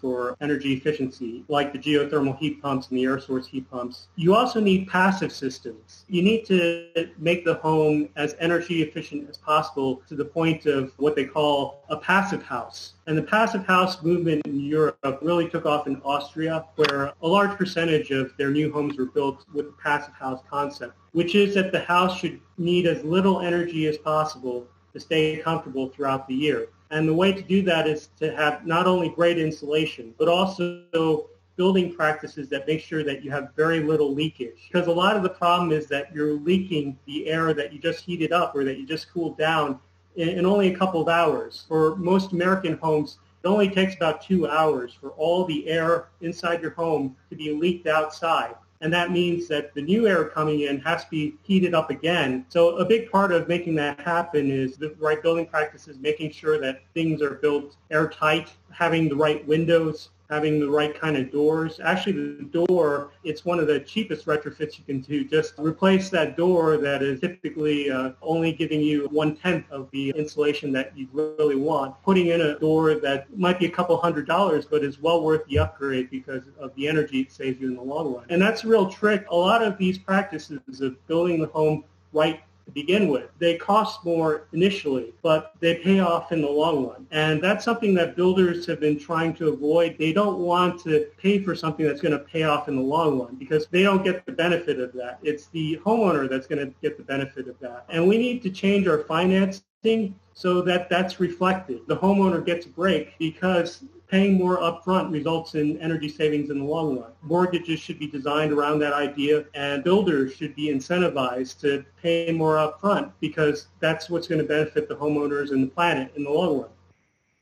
for energy efficiency like the geothermal heat pumps and the air source heat pumps you also need passive systems. You need to make the home as energy efficient as possible to the point of what they call a passive house. And the passive house movement in Europe really took off in Austria, where a large percentage of their new homes were built with the passive house concept, which is that the house should need as little energy as possible to stay comfortable throughout the year. And the way to do that is to have not only great insulation, but also building practices that make sure that you have very little leakage. Because a lot of the problem is that you're leaking the air that you just heated up or that you just cooled down in, in only a couple of hours. For most American homes, it only takes about two hours for all the air inside your home to be leaked outside. And that means that the new air coming in has to be heated up again. So a big part of making that happen is the right building practices, making sure that things are built airtight, having the right windows, having the right kind of doors. Actually, the door, it's one of the cheapest retrofits you can do. Just replace that door that is typically uh, only giving you one-tenth of the insulation that you really want. Putting in a door that might be a couple hundred dollars, but is well worth the upgrade because of the energy it saves you in the long run. And that's a real trick. A lot of these practices of building the home right to begin with. They cost more initially, but they pay off in the long run. And that's something that builders have been trying to avoid. They don't want to pay for something that's going to pay off in the long run because they don't get the benefit of that. It's the homeowner that's going to get the benefit of that. And we need to change our financing so that that's reflected. The homeowner gets a break because paying more upfront results in energy savings in the long run. Mortgages should be designed around that idea and builders should be incentivized to pay more upfront because that's what's going to benefit the homeowners and the planet in the long run.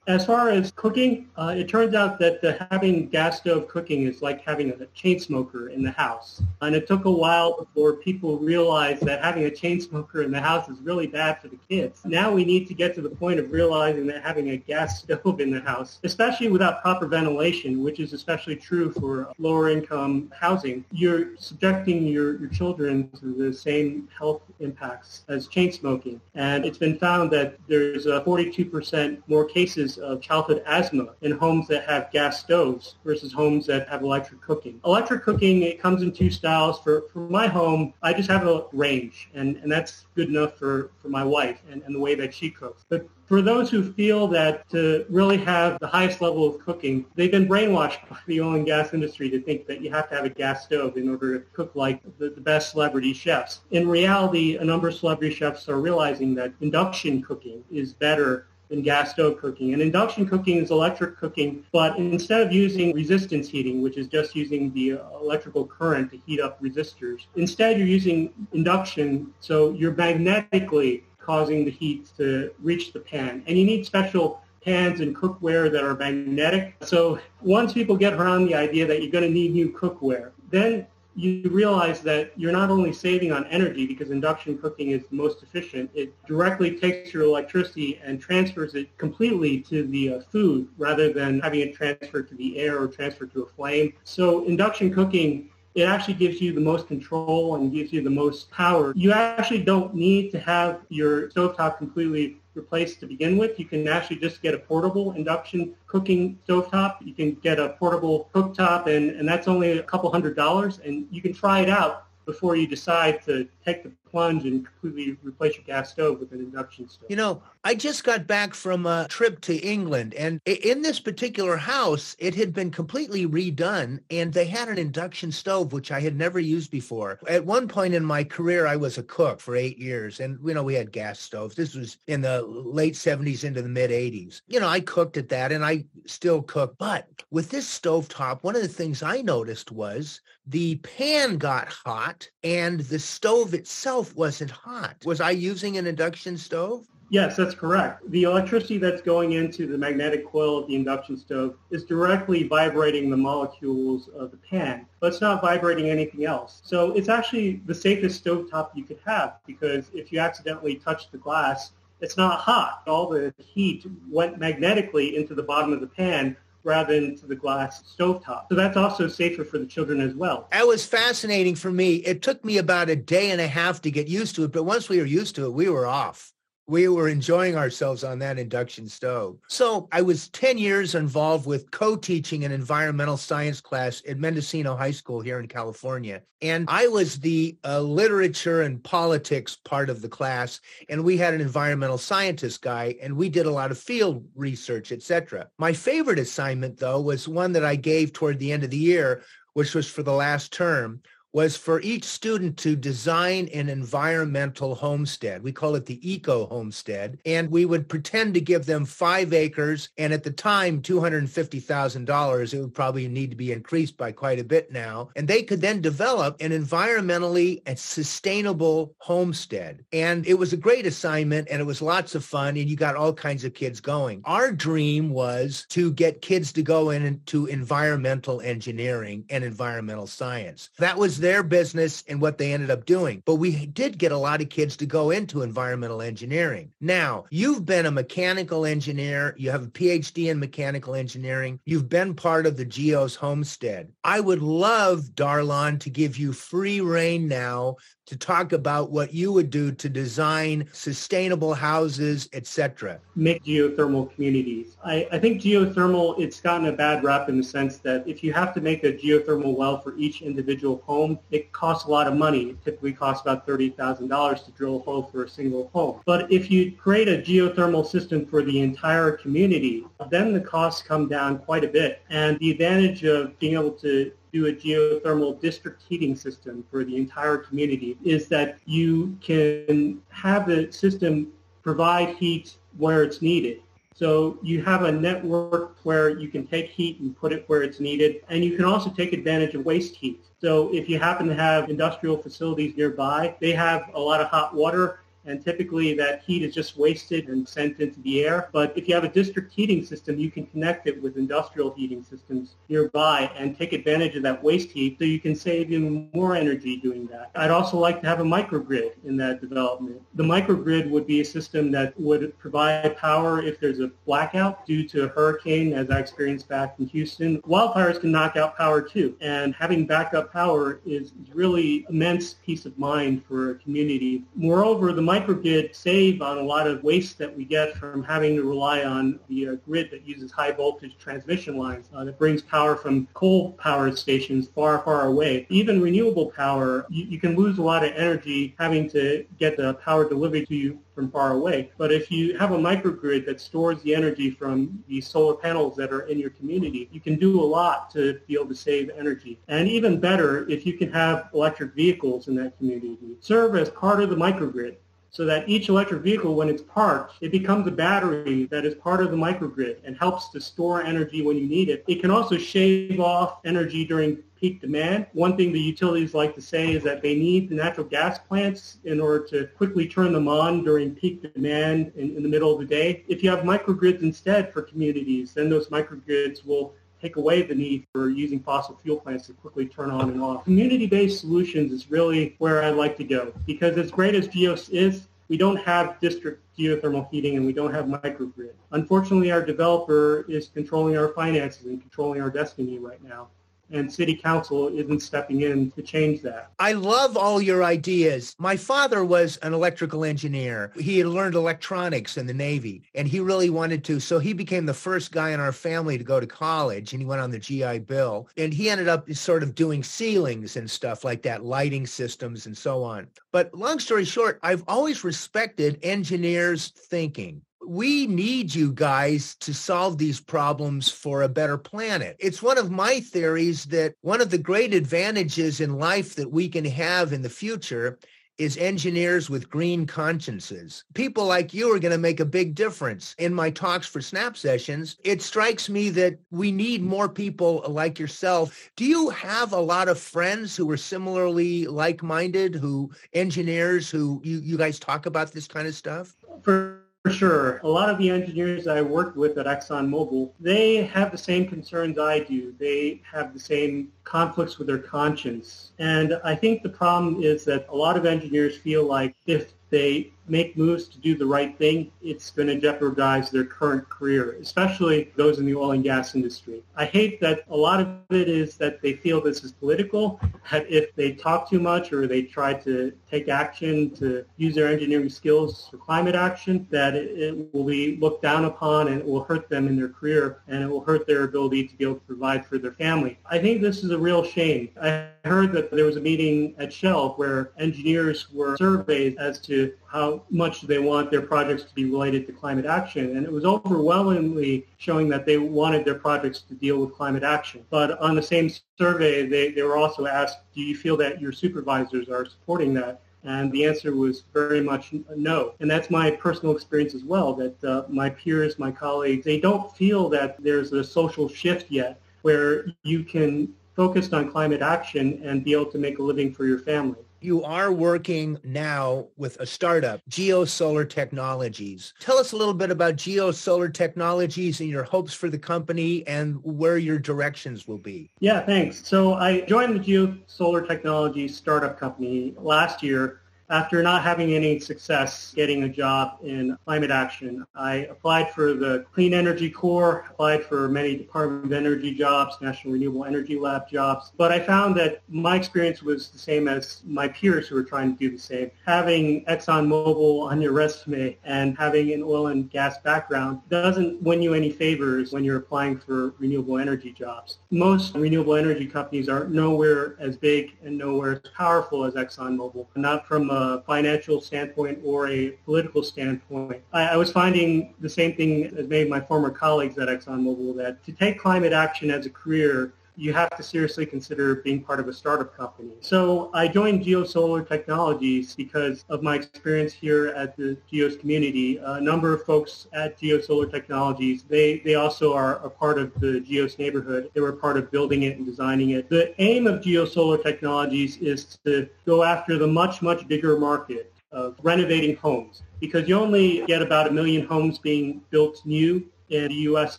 As far as cooking, uh, it turns out that uh, having gas stove cooking is like having a chain smoker in the house. And it took a while before people realized that having a chain smoker in the house is really bad for the kids. Now we need to get to the point of realizing that having a gas stove in the house, especially without proper ventilation, which is especially true for lower income housing, you're subjecting your, your children to the same health impacts as chain smoking. And it's been found that there's a 42% more cases of childhood asthma in homes that have gas stoves versus homes that have electric cooking. Electric cooking, it comes in two styles. For, for my home, I just have a range, and, and that's good enough for, for my wife and, and the way that she cooks. But for those who feel that to really have the highest level of cooking, they've been brainwashed by the oil and gas industry to think that you have to have a gas stove in order to cook like the, the best celebrity chefs. In reality, a number of celebrity chefs are realizing that induction cooking is better than gas stove cooking. And induction cooking is electric cooking, but instead of using resistance heating, which is just using the electrical current to heat up resistors, instead you're using induction, so you're magnetically causing the heat to reach the pan. And you need special pans and cookware that are magnetic. So once people get around the idea that you're going to need new cookware, then you realize that you're not only saving on energy because induction cooking is the most efficient, it directly takes your electricity and transfers it completely to the uh, food rather than having it transferred to the air or transferred to a flame. So induction cooking it actually gives you the most control and gives you the most power. You actually don't need to have your stovetop completely replaced to begin with. You can actually just get a portable induction cooking stovetop. You can get a portable cooktop, and, and that's only a couple hundred dollars, and you can try it out before you decide to take the plunge and completely replace your gas stove with an induction stove. You know, I just got back from a trip to England, and in this particular house, it had been completely redone, and they had an induction stove, which I had never used before. At one point in my career, I was a cook for eight years, and, you know, we had gas stoves. This was in the late 70s into the mid 80s. You know, I cooked at that, and I still cook. But with this stove top, one of the things I noticed was the pan got hot, and the stove itself itself wasn't hot. Was I using an induction stove? Yes, that's correct. The electricity that's going into the magnetic coil of the induction stove is directly vibrating the molecules of the pan, but it's not vibrating anything else. So it's actually the safest stovetop you could have because if you accidentally touch the glass, it's not hot. All the heat went magnetically into the bottom of the pan rather than to the glass stovetop. So that's also safer for the children as well. That was fascinating for me. It took me about a day and a half to get used to it, but once we were used to it, we were off we were enjoying ourselves on that induction stove. So I was 10 years involved with co-teaching an environmental science class at Mendocino High School here in California. And I was the uh, literature and politics part of the class. And we had an environmental scientist guy and we did a lot of field research, etc. My favorite assignment though was one that I gave toward the end of the year, which was for the last term, was for each student to design an environmental homestead. We call it the eco homestead. And we would pretend to give them five acres. And at the time, $250,000, it would probably need to be increased by quite a bit now. And they could then develop an environmentally and sustainable homestead. And it was a great assignment and it was lots of fun. And you got all kinds of kids going. Our dream was to get kids to go into environmental engineering and environmental science. That was their business and what they ended up doing. But we did get a lot of kids to go into environmental engineering. Now, you've been a mechanical engineer, you have a PhD in mechanical engineering, you've been part of the GEOS homestead. I would love, Dar-Lon, to give you free reign now to talk about what you would do to design sustainable houses, etc. Make geothermal communities. I, I, think geothermal, it's gotten a bad rap in the sense that if you have to make a geothermal well for each individual home, it costs a lot of money. It typically costs about $30,000 to drill a hole for a single home. But if you create a geothermal system for the entire community, then the costs come down quite a bit. And the advantage of being able to do a geothermal district heating system for the entire community is that you can have the system provide heat where it's needed. So you have a network where you can take heat and put it where it's needed, and you can also take advantage of waste heat. So if you happen to have industrial facilities nearby, they have a lot of hot water, and typically that heat is just wasted and sent into the air. But if you have a district heating system, you can connect it with industrial heating systems nearby and take advantage of that waste heat so you can save even more energy doing that. I'd also like to have a microgrid in that development. The microgrid would be a system that would provide power if there's a blackout due to a hurricane, as I experienced back in Houston. Wildfires can knock out power too, and having backup power is really immense peace of mind for a community. Moreover, the microgrid save on a lot of waste that we get from having to rely on the uh, grid that uses high voltage transmission lines uh, that brings power from coal powered stations far, far away. Even renewable power, you, you can lose a lot of energy having to get the power delivered to you from far away. But if you have a microgrid that stores the energy from the solar panels that are in your community, you can do a lot to be able to save energy. And even better, if you can have electric vehicles in that community, serve as part of the microgrid so that each electric vehicle, when it's parked, it becomes a battery that is part of the microgrid and helps to store energy when you need it. It can also shave off energy during peak demand. One thing the utilities like to say is that they need the natural gas plants in order to quickly turn them on during peak demand in, in the middle of the day. If you have microgrids instead for communities, then those microgrids will take away the need for using fossil fuel plants to quickly turn on and off. Community-based solutions is really where I'd like to go because as great as GEOS is, we don't have district geothermal heating and we don't have microgrid. Unfortunately, our developer is controlling our finances and controlling our destiny right now and city council isn't stepping in to change that. I love all your ideas. My father was an electrical engineer. He had learned electronics in the Navy and he really wanted to. So he became the first guy in our family to go to college and he went on the GI Bill. And he ended up sort of doing ceilings and stuff like that, lighting systems and so on. But long story short, I've always respected engineers' thinking we need you guys to solve these problems for a better planet. It's one of my theories that one of the great advantages in life that we can have in the future is engineers with green consciences. People like you are going to make a big difference. In my talks for snap sessions, it strikes me that we need more people like yourself. Do you have a lot of friends who are similarly like-minded, who engineers who you, you guys talk about this kind of stuff? For for sure. A lot of the engineers I worked with at ExxonMobil, they have the same concerns I do. They have the same conflicts with their conscience. And I think the problem is that a lot of engineers feel like if they make moves to do the right thing, it's going to jeopardize their current career, especially those in the oil and gas industry. I hate that a lot of it is that they feel this is political, that if they talk too much or they try to take action to use their engineering skills for climate action, that it, it will be looked down upon and it will hurt them in their career and it will hurt their ability to be able to provide for their family. I think this is a real shame. I heard that there was a meeting at Shell where engineers were surveyed as to how much they want their projects to be related to climate action. And it was overwhelmingly showing that they wanted their projects to deal with climate action. But on the same survey, they, they were also asked, do you feel that your supervisors are supporting that? And the answer was very much no. And that's my personal experience as well, that uh, my peers, my colleagues, they don't feel that there's a social shift yet where you can focus on climate action and be able to make a living for your family. You are working now with a startup, GeoSolar Technologies. Tell us a little bit about GeoSolar Technologies and your hopes for the company and where your directions will be. Yeah, thanks. So I joined the GeoSolar Technologies startup company last year after not having any success getting a job in climate action, I applied for the Clean Energy Corps, applied for many Department of Energy jobs, National Renewable Energy Lab jobs, but I found that my experience was the same as my peers who were trying to do the same. Having ExxonMobil on your resume and having an oil and gas background doesn't win you any favors when you're applying for renewable energy jobs. Most renewable energy companies are nowhere as big and nowhere as powerful as ExxonMobil, not from a financial standpoint or a political standpoint. I, I, was finding the same thing as many of my former colleagues at ExxonMobil that to take climate action as a career you have to seriously consider being part of a startup company. So I joined GeoSolar Technologies because of my experience here at the Geos community. A number of folks at GeoSolar Technologies, they, they also are a part of the Geos neighborhood. They were part of building it and designing it. The aim of GeoSolar Technologies is to go after the much, much bigger market of renovating homes because you only get about a million homes being built new in the U.S.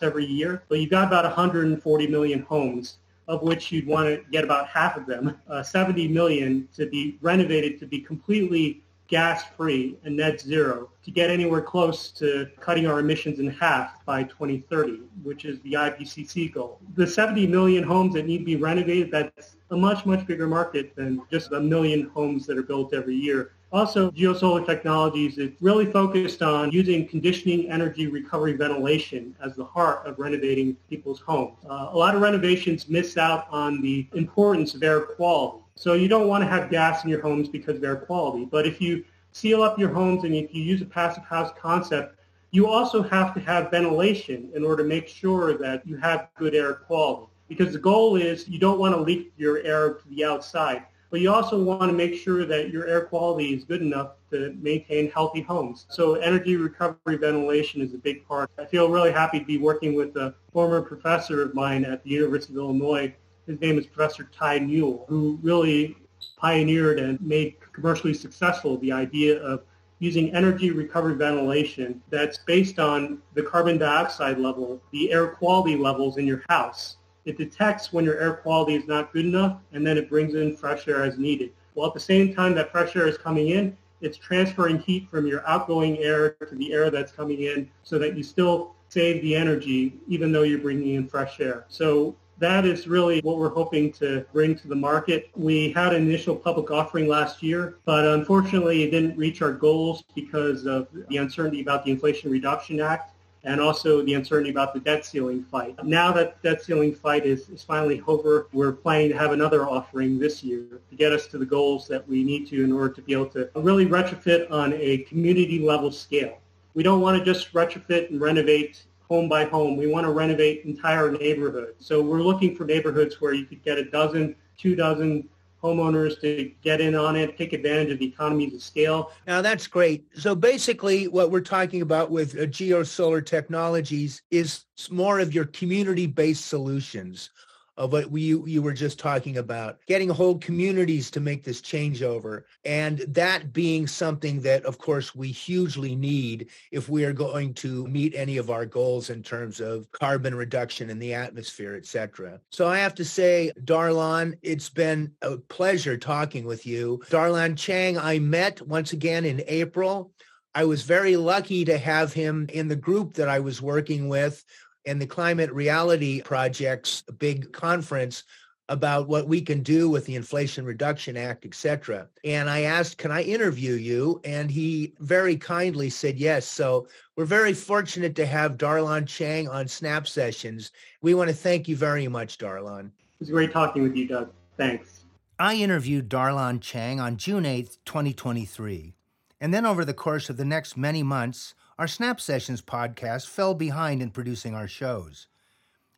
every year, but you've got about 140 million homes of which you'd want to get about half of them, uh, 70 million to be renovated to be completely gas-free and net zero to get anywhere close to cutting our emissions in half by 2030, which is the IPCC goal. The 70 million homes that need to be renovated, that's a much, much bigger market than just a million homes that are built every year. Also, Geosolar Technologies is really focused on using conditioning energy recovery ventilation as the heart of renovating people's homes. Uh, a lot of renovations miss out on the importance of air quality. So you don't want to have gas in your homes because of air quality. But if you seal up your homes and if you use a passive house concept, you also have to have ventilation in order to make sure that you have good air quality. Because the goal is you don't want to leak your air to the outside, but you also want to make sure that your air quality is good enough to maintain healthy homes. So energy recovery ventilation is a big part. I feel really happy to be working with a former professor of mine at the University of Illinois his name is Professor Ty Newell, who really pioneered and made commercially successful the idea of using energy recovery ventilation that's based on the carbon dioxide level, the air quality levels in your house. It detects when your air quality is not good enough, and then it brings in fresh air as needed. While at the same time that fresh air is coming in, it's transferring heat from your outgoing air to the air that's coming in so that you still save the energy even though you're bringing in fresh air. So that is really what we're hoping to bring to the market. We had an initial public offering last year, but unfortunately it didn't reach our goals because of the uncertainty about the Inflation Reduction Act and also the uncertainty about the debt ceiling fight. Now that debt ceiling fight is, is finally over, we're planning to have another offering this year to get us to the goals that we need to in order to be able to really retrofit on a community level scale. We don't want to just retrofit and renovate home by home. We want to renovate entire neighborhoods. So we're looking for neighborhoods where you could get a dozen, two dozen homeowners to get in on it, take advantage of the economies of scale. Now that's great. So basically what we're talking about with uh, Geosolar Technologies is more of your community-based solutions of what we, you were just talking about, getting whole communities to make this changeover. And that being something that, of course, we hugely need if we are going to meet any of our goals in terms of carbon reduction in the atmosphere, et cetera. So I have to say, Dar-Lon, it's been a pleasure talking with you. Dar-Lon Chang, I met once again in April. I was very lucky to have him in the group that I was working with and the Climate Reality Project's big conference about what we can do with the Inflation Reduction Act, et cetera. And I asked, can I interview you? And he very kindly said yes. So we're very fortunate to have Dar-Lon Chang on Snap Sessions. We want to thank you very much, Dar-Lon. It was great talking with you, Doug. Thanks. I interviewed Dar-Lon Chang on June 8th, 2023. And then over the course of the next many months, our Snap Sessions podcast fell behind in producing our shows.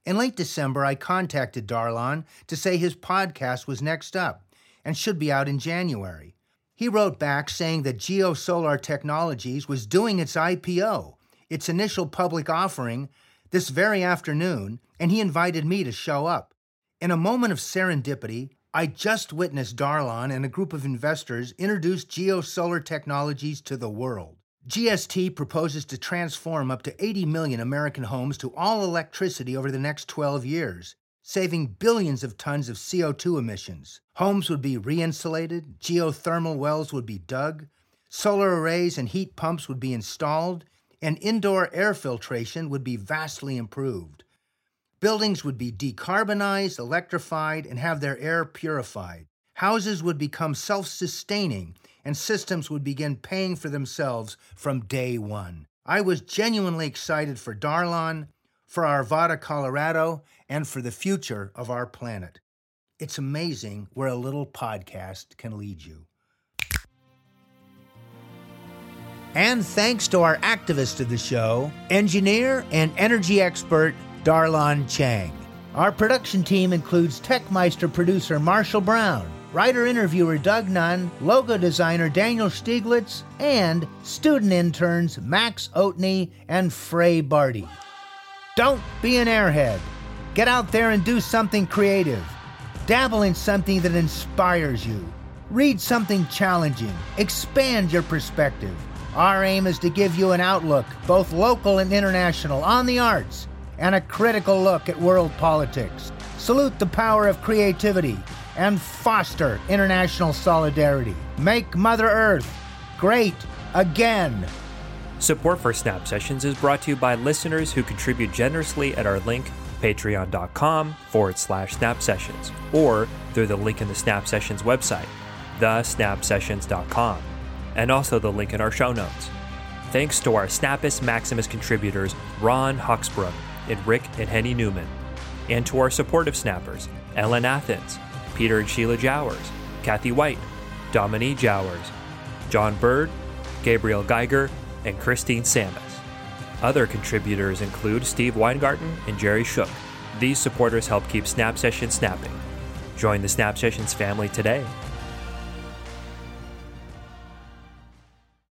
In late December, I contacted Dar-Lon to say his podcast was next up and should be out in January. He wrote back saying that GeoSolar Technologies was doing its IPO, its initial public offering, this very afternoon, and he invited me to show up. In a moment of serendipity, I just witnessed Dar-Lon and a group of investors introduce GeoSolar Technologies to the world. GST proposes to transform up to 80 million American homes to all electricity over the next 12 years, saving billions of tons of CO2 emissions. Homes would be reinsulated, geothermal wells would be dug, solar arrays and heat pumps would be installed, and indoor air filtration would be vastly improved. Buildings would be decarbonized, electrified, and have their air purified. Houses would become self sustaining and systems would begin paying for themselves from day one. I was genuinely excited for Dar-Lon, for Arvada, Colorado, and for the future of our planet. It's amazing where a little podcast can lead you. And thanks to our activist of the show, engineer and energy expert Dar-Lon Chang. Our production team includes Techmeister producer Marshall Brown writer interviewer Doug Nunn, logo designer Daniel Stieglitz, and student interns Max Oatney and Frey Barty. Don't be an airhead. Get out there and do something creative. Dabble in something that inspires you. Read something challenging, expand your perspective. Our aim is to give you an outlook, both local and international, on the arts and a critical look at world politics. Salute the power of creativity and foster international solidarity. Make Mother Earth great again. Support for Snap Sessions is brought to you by listeners who contribute generously at our link, patreon.com forward slash snap sessions, or through the link in the Snap Sessions website, thesnapsessions.com, and also the link in our show notes. Thanks to our Snappus Maximus contributors, Ron Huxbrook and Rick and Henny Newman, and to our supportive snappers, Ellen Athens, Peter and Sheila Jowers, Kathy White, Dominique Jowers, John Bird, Gabriel Geiger, and Christine Samus. Other contributors include Steve Weingarten and Jerry Shook. These supporters help keep Snap Sessions snapping. Join the Snap Sessions family today